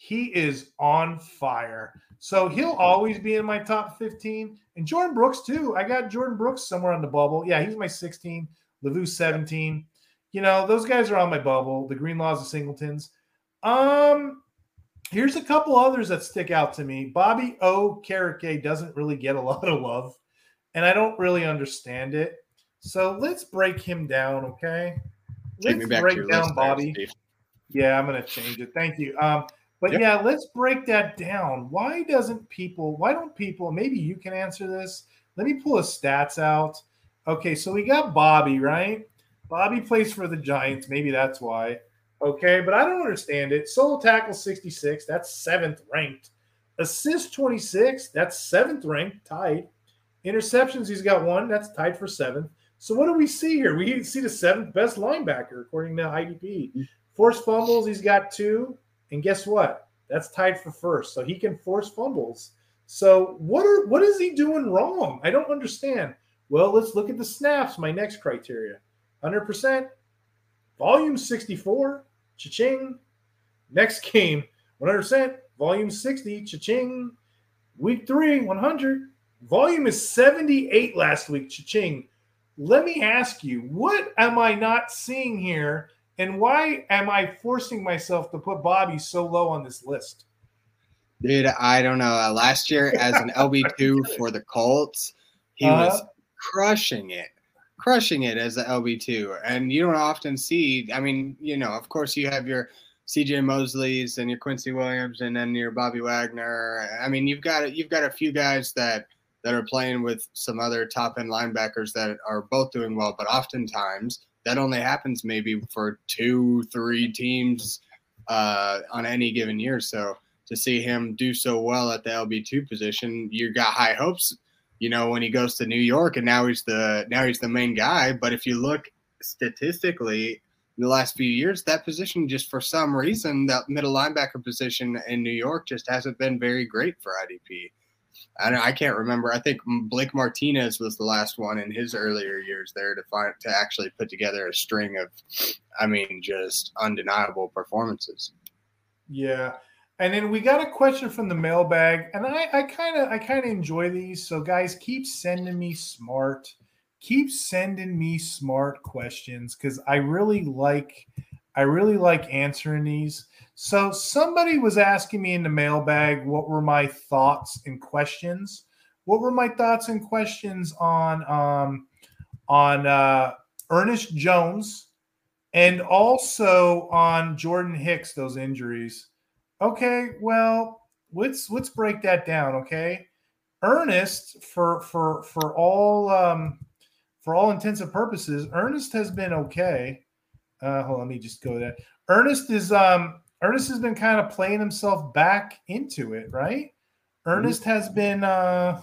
he is on fire. So he'll always be in my top 15. And Jordan Brooks, too. I got Jordan Brooks somewhere on the bubble. Yeah, he's my 16. Luvu 17. You know, those guys are on my bubble. The Greenlaws of Singletons. Um, here's a couple others that stick out to me. Bobby Okereke doesn't really get a lot of love, and I don't really understand it. So let's break him down, okay? Let's break down Bobby. There, yeah, I'm gonna change it. Thank you. Um, but yep. yeah, let's break that down. Why doesn't people, why don't people, maybe you can answer this. Let me pull his stats out. Okay, so we got Bobby, right? Bobby plays for the Giants. Maybe that's why. Okay, but I don't understand it. Solo tackle 66, that's seventh ranked. Assist 26, that's seventh ranked, tied. Interceptions, he's got one, that's tied for seventh. So what do we see here? We see the seventh best linebacker according to IDP. Mm-hmm. Forced fumbles, he's got two. And guess what? That's tied for first. So he can force fumbles. So what are what is he doing wrong? I don't understand. Well, let's look at the snaps, my next criteria. 100%, volume 64, cha-ching. Next game, 100%, volume 60, cha-ching. Week 3, 100. Volume is 78 last week, cha-ching. Let me ask you, what am I not seeing here and why am I forcing myself to put Bobby so low on this list? Dude, I don't know. Uh, last year, as an LB2 for the Colts, he uh-huh. was crushing it, crushing it as an LB2. And you don't often see, I mean, you know, of course, you have your CJ Mosley's and your Quincy Williams and then your Bobby Wagner. I mean, you've got you've got a few guys that that are playing with some other top end linebackers that are both doing well, but oftentimes that only happens maybe for two, three teams uh, on any given year. So to see him do so well at the LB two position, you got high hopes. You know when he goes to New York and now he's the now he's the main guy. But if you look statistically in the last few years, that position just for some reason that middle linebacker position in New York just hasn't been very great for IDP. I, I can't remember. I think Blake Martinez was the last one in his earlier years there to find to actually put together a string of, I mean, just undeniable performances. Yeah, and then we got a question from the mailbag, and I kind of I kind of enjoy these. So guys, keep sending me smart, keep sending me smart questions because I really like I really like answering these. So somebody was asking me in the mailbag what were my thoughts and questions. What were my thoughts and questions on um, on uh, Ernest Jones and also on Jordan Hicks those injuries? Okay, well let's let's break that down. Okay, Ernest for for for all um, for all intents and purposes, Ernest has been okay. Uh, hold on, let me just go there. Ernest is um Ernest has been kind of playing himself back into it, right? Ernest has been uh,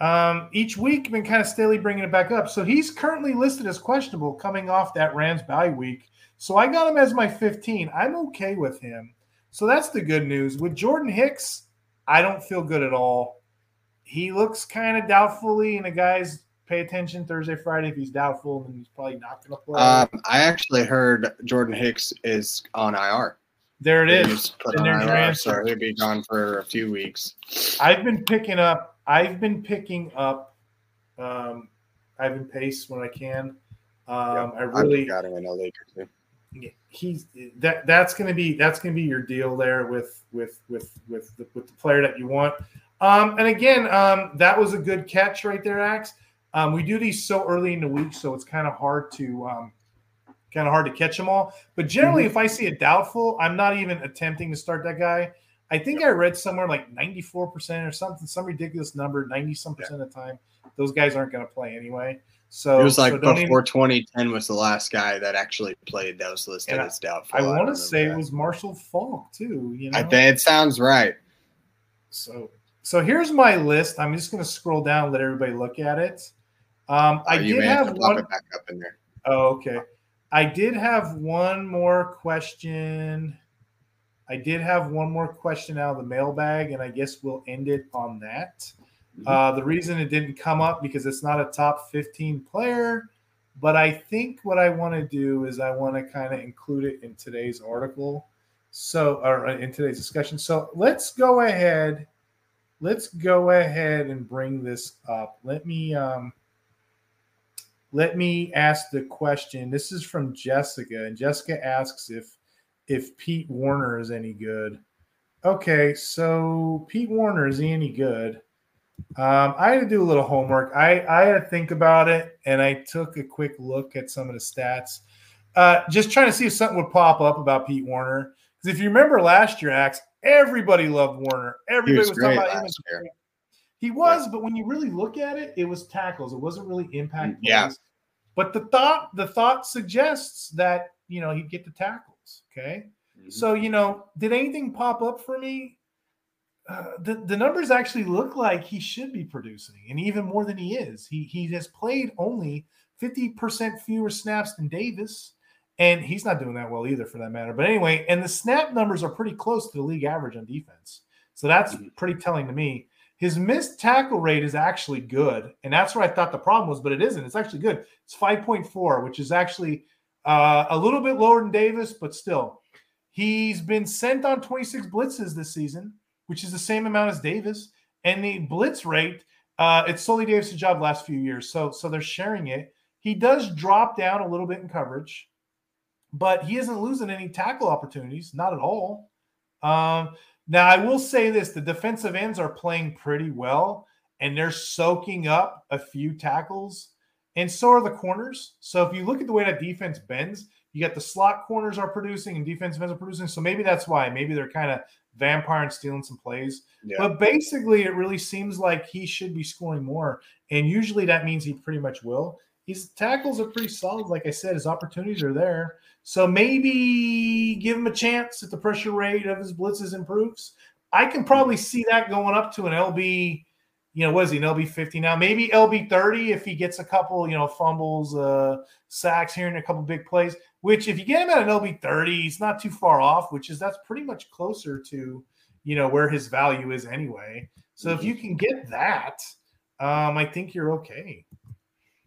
um, each week been kind of steadily bringing it back up. So he's currently listed as questionable coming off that Rams bye week. So I got him as my 15. I'm okay with him. So that's the good news. With Jordan Hicks, I don't feel good at all. He looks kind of doubtfully, and the guys pay attention Thursday, Friday. If he's doubtful, then he's probably not going to play. Um, I actually heard Jordan Hicks is on IR. There it is. there's your answer. So he'll be gone for a few weeks. I've been picking up. I've been picking up. Um, Ivan Pace when I can. Um, I really got him in a league or two. He's that. That's going to be that's going to be your deal there with with with with the, with the player that you want. Um, and again, um, that was a good catch right there, Axe. Um, we do these so early in the week, so it's kind of hard to um, kind of hard to catch them all. But generally, mm-hmm. if I see a doubtful, I'm not even attempting to start that guy. I think. I read somewhere like 94% or something, some ridiculous number, 90 some percent yeah. of the time, those guys aren't going to play anyway. So it was like so before even, 2010 was the last guy that actually played that was listed as doubtful. I, I want to say that. it was Marshall Faulk too. You know, I think it sounds right. So, so here's my list. I'm just going to scroll down, let everybody look at it. Um, oh, I did have, one. back up in there. Oh, okay. I did have one more question. I did have one more question out of the mailbag, and I guess we'll end it on that. Mm-hmm. Uh, the reason it didn't come up because it's not a top 15 player. but I think what I want to do is I want to kind of include it in today's article. So, or uh, in today's discussion. So let's go ahead. Let's go ahead and bring this up. Let me um, let me ask the question. This is from Jessica, and Jessica asks if if Pete Werner is any good. Okay, so Pete Werner is he any good? Um, I had to do a little homework. I, I had to think about it, and I took a quick look at some of the stats, uh, just trying to see if something would pop up about Pete Werner. Because if you remember last year, Axe, everybody loved Werner. Everybody was, was talking about him. He was, yeah. but when you really look at it, it was tackles. It wasn't really impact. Yeah. But the thought, the thought suggests that you know he'd get the tackles. Okay. Mm-hmm. So you know, did anything pop up for me? Uh, the, the numbers actually look like he should be producing, and even more than he is. He he has played only 50% fewer snaps than Davis, and he's not doing that well either for that matter. But anyway, and the snap numbers are pretty close to the league average on defense. So that's mm-hmm. pretty telling to me. His missed tackle rate is actually good, and that's where I thought the problem was, but it isn't. It's actually good. It's 5.4, which is actually uh, a little bit lower than Davis, but still. He's been sent on 26 blitzes this season which is the same amount as Davis. And the blitz rate, uh, it's solely Davis' job last few years. So, so they're sharing it. He does drop down a little bit in coverage, but he isn't losing any tackle opportunities, not at all. Um, now, I will say this the defensive ends are playing pretty well, and they're soaking up a few tackles, and so are the corners. So, if you look at the way that defense bends, you got the slot corners are producing and defensive ends are producing. So maybe that's why. Maybe they're kind of vampire and stealing some plays. Yeah. But basically, it really seems like he should be scoring more. And usually that means he pretty much will. His tackles are pretty solid. Like I said, his opportunities are there. So maybe give him a chance if the pressure rate of his blitzes improves. I can probably see that going up to an LB you know, what is he, an LB 50 now? Maybe LB 30 if he gets a couple, you know, fumbles, uh, sacks here and a couple big plays, which if you get him at an LB 30, he's not too far off, which is that's pretty much closer to, you know, where his value is anyway. So if you can get that, um, I think you're okay.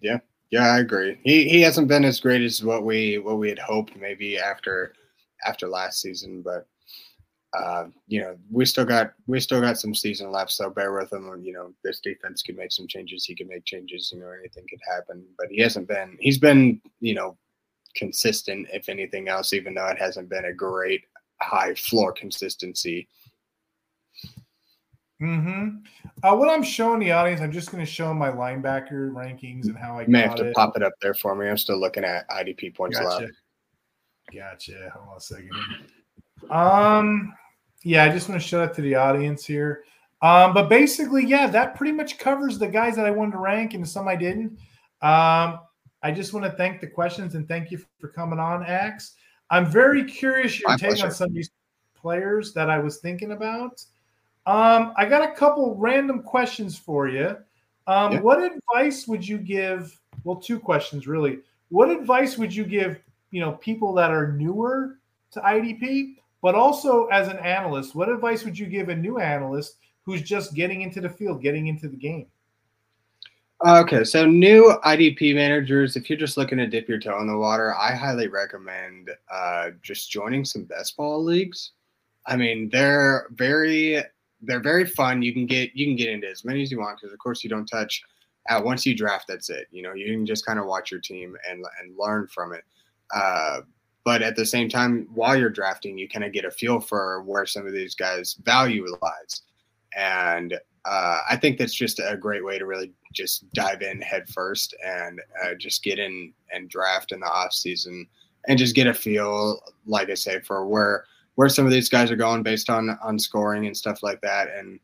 Yeah. Yeah, I agree. He he hasn't been as great as what we what we had hoped maybe after after last season, but uh, you know, we still got we still got some season left, so bear with him. You know, this defense can make some changes. He can make changes. You know, anything could happen. But he hasn't been. He's been, you know, consistent. If anything else, even though it hasn't been a great high floor consistency. Hmm. Uh, what I'm showing the audience, I'm just going to show my linebacker rankings and how I. You may have to it. pop it up there for me. I'm still looking at IDP points gotcha. left. Gotcha. Hold on a second. Um. Yeah, I just want to show that to the audience here. Um, but basically, yeah, that pretty much covers the guys that I wanted to rank and some I didn't. Um, I just want to thank the questions and thank you for coming on, Axe. I'm very curious your My take pleasure. on some of these players that I was thinking about. Um, I got a couple random questions for you. Um, yeah. What advice would you give? Well, two questions really. What advice would you give? You know, people that are newer to IDP, but also, as an analyst, what advice would you give a new analyst who's just getting into the field, getting into the game? Okay, so new IDP managers, if you're just looking to dip your toe in the water, I highly recommend uh, just joining some best ball leagues. I mean, they're very they're very fun. You can get you can get into as many as you want because, of course, you don't touch. Uh, once you draft, that's it. You know, you can just kind of watch your team and and learn from it. Uh, but at the same time, while you're drafting, you kind of get a feel for where some of these guys' value lies. And uh, I think that's just a great way to really just dive in head first and uh, just get in and draft in the off season and just get a feel, like I say, for where where some of these guys are going based on on scoring and stuff like that. And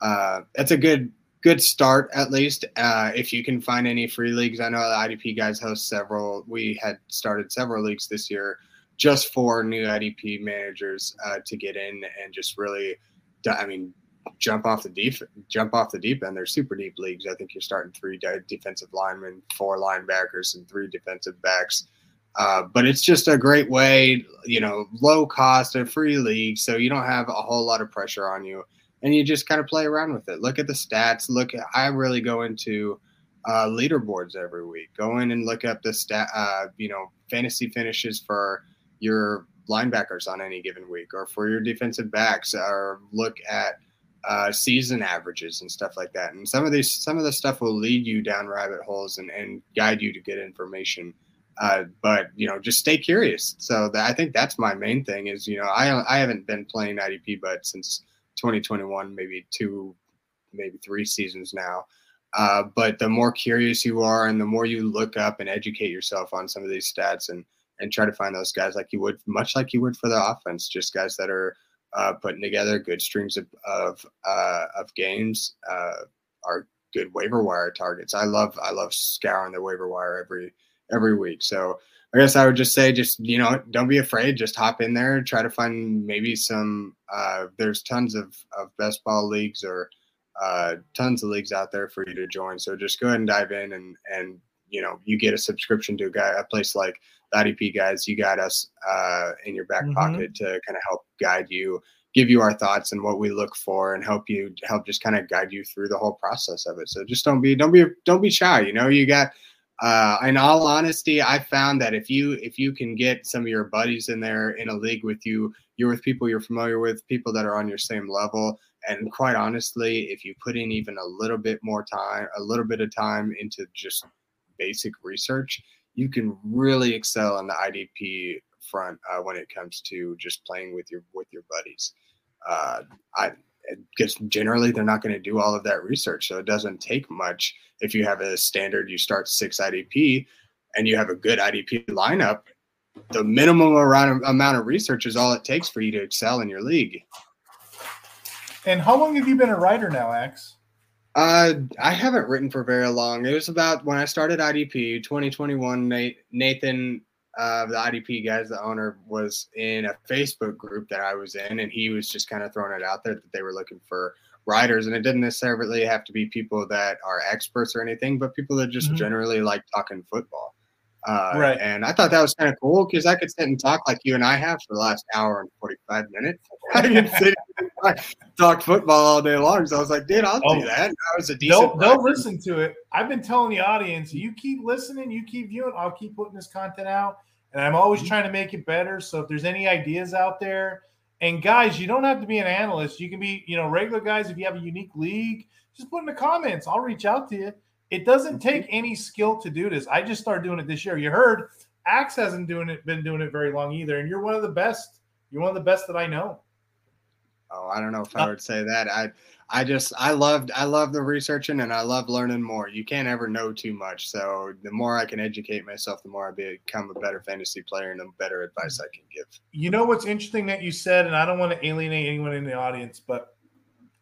uh, that's a good good start at least. Uh, if you can find any free leagues, I know the IDP guys host several. We had started several leagues this year just for new IDP managers uh, to get in and just really, I mean, jump off the deep jump off the deep end. They're super deep leagues. I think you're starting three defensive linemen, four linebackers, and three defensive backs. Uh, but it's just a great way, you know, low cost, a free league, so you don't have a whole lot of pressure on you and you just kind of play around with it. Look at the stats. Look, at, I really go into uh, leaderboards every week. Go in and look up the stat, uh, you know, fantasy finishes for your linebackers on any given week, or for your defensive backs, or look at uh, season averages and stuff like that. And some of these, some of the stuff will lead you down rabbit holes and, and guide you to good information. Uh, but you know, just stay curious. So that, I think that's my main thing. Is you know, I I haven't been playing IDP, but since 2021, maybe two, maybe three seasons now. Uh, but the more curious you are, and the more you look up and educate yourself on some of these stats, and and try to find those guys like you would, much like you would for the offense, just guys that are uh, putting together good streams of of, uh, of games, uh, are good waiver wire targets. I love I love scouring the waiver wire every every week. So I guess I would just say, just you know, don't be afraid. Just hop in there, try to find maybe some. Uh, there's tons of of best ball leagues or uh, tons of leagues out there for you to join. So just go ahead and dive in, and and you know, you get a subscription to a guy, a place like the IDP guys. You got us uh, in your back mm-hmm. pocket to kind of help guide you, give you our thoughts and what we look for, and help you help just kind of guide you through the whole process of it. So just don't be don't be don't be shy. You know, you got uh, in all honesty, I found that if you if you can get some of your buddies in there in a league with you, you're with people you're familiar with, people that are on your same level, and quite honestly, if you put in even a little bit more time, a little bit of time into just basic research, you can really excel on the IDP front uh, when it comes to just playing with your with your buddies. Uh, I because generally they're not going to do all of that research. So it doesn't take much. If you have a standard, you start six IDP and you have a good IDP lineup, the minimum amount of research is all it takes for you to excel in your league. And how long have you been a writer now, Axe? Uh, I haven't written for very long. It was about when I started IDP 2021. Nathan uh, the IDP guys, the owner, was in a Facebook group that I was in, and he was just kind of throwing it out there that they were looking for writers, and it didn't necessarily have to be people that are experts or anything, but people that just mm-hmm. generally like talking football. Uh, right. And I thought that was kind of cool because I could sit and talk like you and I have for the last hour and 45 minutes. I can sit and talk football all day long. So I was like, dude, I'll oh, do that. That was a decent. Don't, don't listen to it. I've been telling the audience, you keep listening, you keep viewing, I'll keep putting this content out. And I'm always mm-hmm. trying to make it better. So if there's any ideas out there, and guys, you don't have to be an analyst. You can be, you know, regular guys. If you have a unique league, just put in the comments. I'll reach out to you. It doesn't mm-hmm. take any skill to do this. I just started doing it this year. You heard Axe hasn't doing it, been doing it very long either, and you're one of the best. You're one of the best that I know. Oh, I don't know if I uh, would say that. I I just I loved I love the researching and I love learning more. You can't ever know too much. So the more I can educate myself, the more I become a better fantasy player and the better advice I can give. You know what's interesting that you said, and I don't want to alienate anyone in the audience, but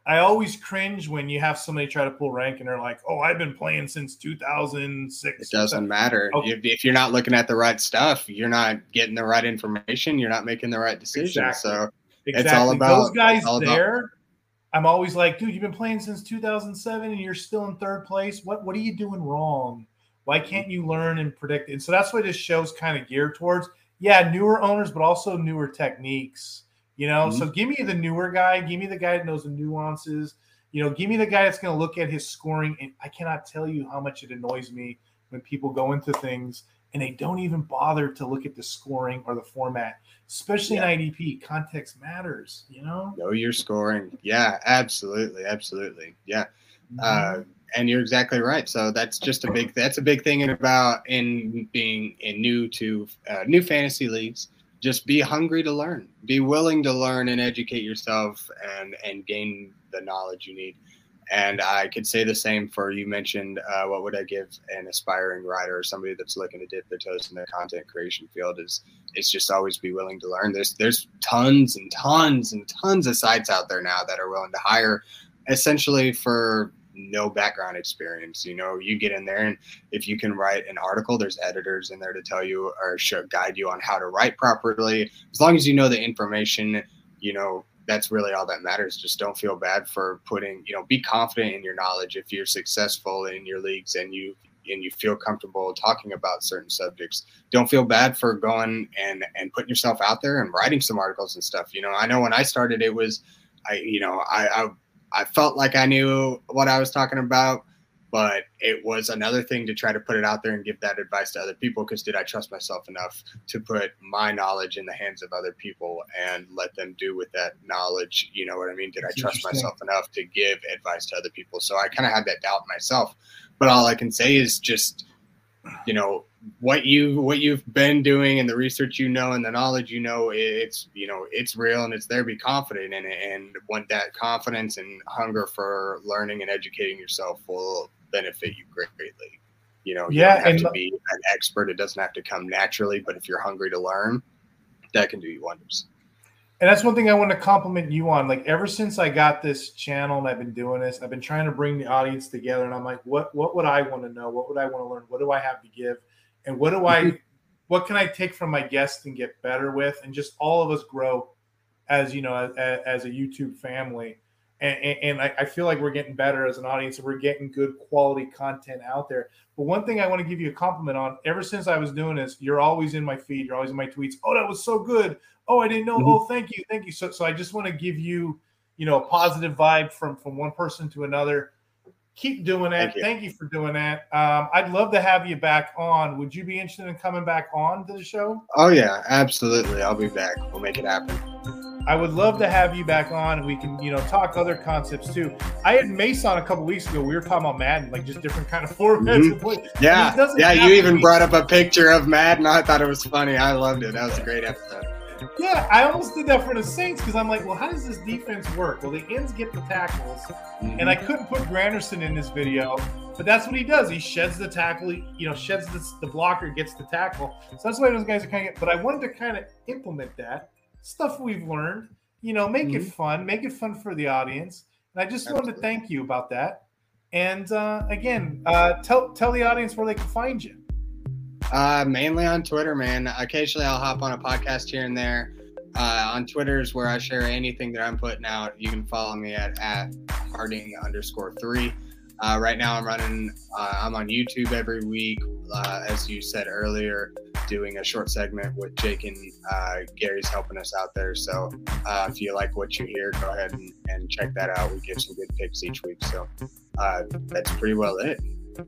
I always cringe when you have somebody try to pull rank and they're like, "Oh, I've been playing since 2006." It doesn't matter okay. if, if, you're not looking at the right stuff, you're not getting the right information, you're not making the right decision. Exactly. So exactly. it's all about those guys there. About- I'm always like, dude, you've been playing since 2007 and you're still in third place. What what are you doing wrong? Why mm-hmm. can't you learn and predict? And so that's what this show's kind of geared towards. Yeah, newer owners, but also newer techniques. You know, mm-hmm. so give me the newer guy. Give me the guy that knows the nuances. You know, give me the guy that's going to look at his scoring. And I cannot tell you how much it annoys me when people go into things and they don't even bother to look at the scoring or the format, especially yeah. in IDP. Context matters, you know. Know your scoring. Yeah, absolutely, absolutely. Yeah. Mm-hmm. Uh, and you're exactly right. So that's just a big that's a big thing about in being in new to uh, new fantasy leagues. Just be hungry to learn. Be willing to learn and educate yourself and and gain the knowledge you need. And I could say the same for you mentioned uh, what would I give an aspiring writer or somebody that's looking to dip their toes in the content creation field is is just always be willing to learn. There's there's tons and tons and tons of sites out there now that are willing to hire essentially for no background experience. You know, you get in there and if you can write an article, there's editors in there to tell you or show, guide you on how to write properly. As long as you know the information, you know, that's really all that matters. Just don't feel bad for putting, you know, be confident in your knowledge. If you're successful in your leagues and you and you feel comfortable talking about certain subjects, don't feel bad for going and and putting yourself out there and writing some articles and stuff. You know, I know when I started, it was, I you know, I I, I felt like I knew what I was talking about. but it was another thing to try to put it out there and give that advice to other people because did i trust myself enough to put my knowledge in the hands of other people and let them do with that knowledge? You know what i mean? Did That's i trust myself enough to give advice to other people? So i kind of had that doubt myself. But all i can say is just you know what you what you've been doing and the research you know and the knowledge you know it's you know it's real and it's there. Be confident in it and want that confidence and hunger for learning and educating yourself will benefit you greatly. You know you Yeah, don't have to be an expert. It doesn't have to come naturally but if you're hungry to learn that can do you wonders And that's one thing I want to compliment you on. Like ever since I got this channel and I've been doing this, I've been trying to bring the audience together. And I'm like, what what would I want to know? What would I want to learn? What do I have to give? And what do I mm-hmm. what can I take from my guests and get better with? And just all of us grow as you know as, as a YouTube family. And, and, and I, I feel like we're getting better as an audience we're getting good quality content out there. But one thing I want to give you a compliment on, ever since I was doing this, you're always in my feed, you're always in my tweets. Oh, that was so good oh i didn't know. Mhm. oh thank you. Thank you. So so i just want to give you you know a positive vibe from from one person to another. Keep doing that. Thank thank you. you, for doing that. Um i'd love to have you back on. Would you be interested in coming back on to the show? Oh yeah absolutely. I'll be back. We'll make it happen. I would love to have you back on. And we can you know talk other concepts too. I had mace on a couple weeks ago. We were talking about madden like just different kind of formats Mhm. play. yeah. Yeah you even brought up a picture of madden. I thought it was funny. I loved it. That was a great episode yeah i almost did that for the saints because i'm like well how does this defense work well the ends get the tackles and I couldn't put Granderson in this video, but that's what he does. He sheds the tackle, he, you know, sheds the, the blocker, gets the tackle. So that's why those guys are kind of. But I wanted to kind of implement that stuff we've learned. You know, make it Mhm. fun, make it fun for the audience. And I just wanted to thank you about that. And uh, again, uh, tell tell the audience where they can find you. Uh, mainly on Twitter, man. Occasionally, I'll hop on a podcast here and there. Uh, on Twitter is where I share anything that I'm putting out. You can follow me at at Harding underscore three. Uh, right now, I'm running. Uh, I'm on YouTube every week, uh, as you said earlier, doing a short segment with Jake and uh, Gary's helping us out there. So uh, if you like what you hear, go ahead and, and check that out. We give some good picks each week. So that's pretty well it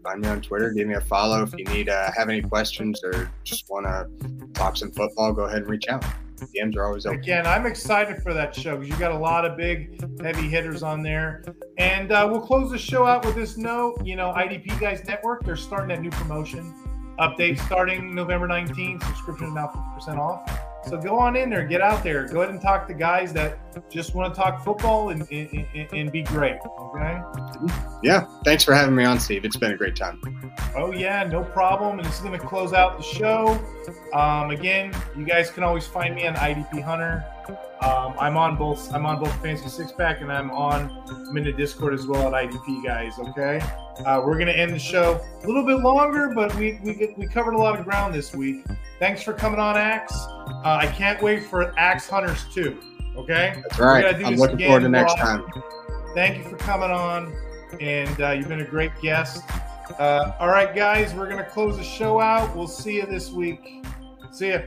find me on Twitter, give me a follow. If you need uh, have any questions or just want to talk some football, go ahead and reach out. DMs are always open. Again, I'm excited for that show because you got a lot of big, heavy hitters on there. And uh, we'll close the show out with this note. You know, IDP Guys Network, they're starting that new promotion update starting November 19th. Subscription is now 50% off. So go on in there, get out there, go ahead and talk to guys that just want to talk football and, and, and- be great. Okay. Yeah, thanks for having me on, Steve. It's been a great time. Oh yeah, no problem. And this is going to close out the show. Um, again, you guys can always find me on IDP Hunter. Um, I'm on both. I'm on both Fantasy Six Pack and I'm on. I'm in the Discord as well at IDP guys. Okay. Uh, we're going to end the show a little bit longer, but we we get- we covered a lot of ground this week. Thanks for coming on, Axe. Uh, I can't wait for Axe Hunters too. Okay. That's right. I'm looking forward to next time. Thank you for coming on, and uh, you've been a great guest. Uh, all right, guys, we're going to close the show out. We'll see you this week. See ya.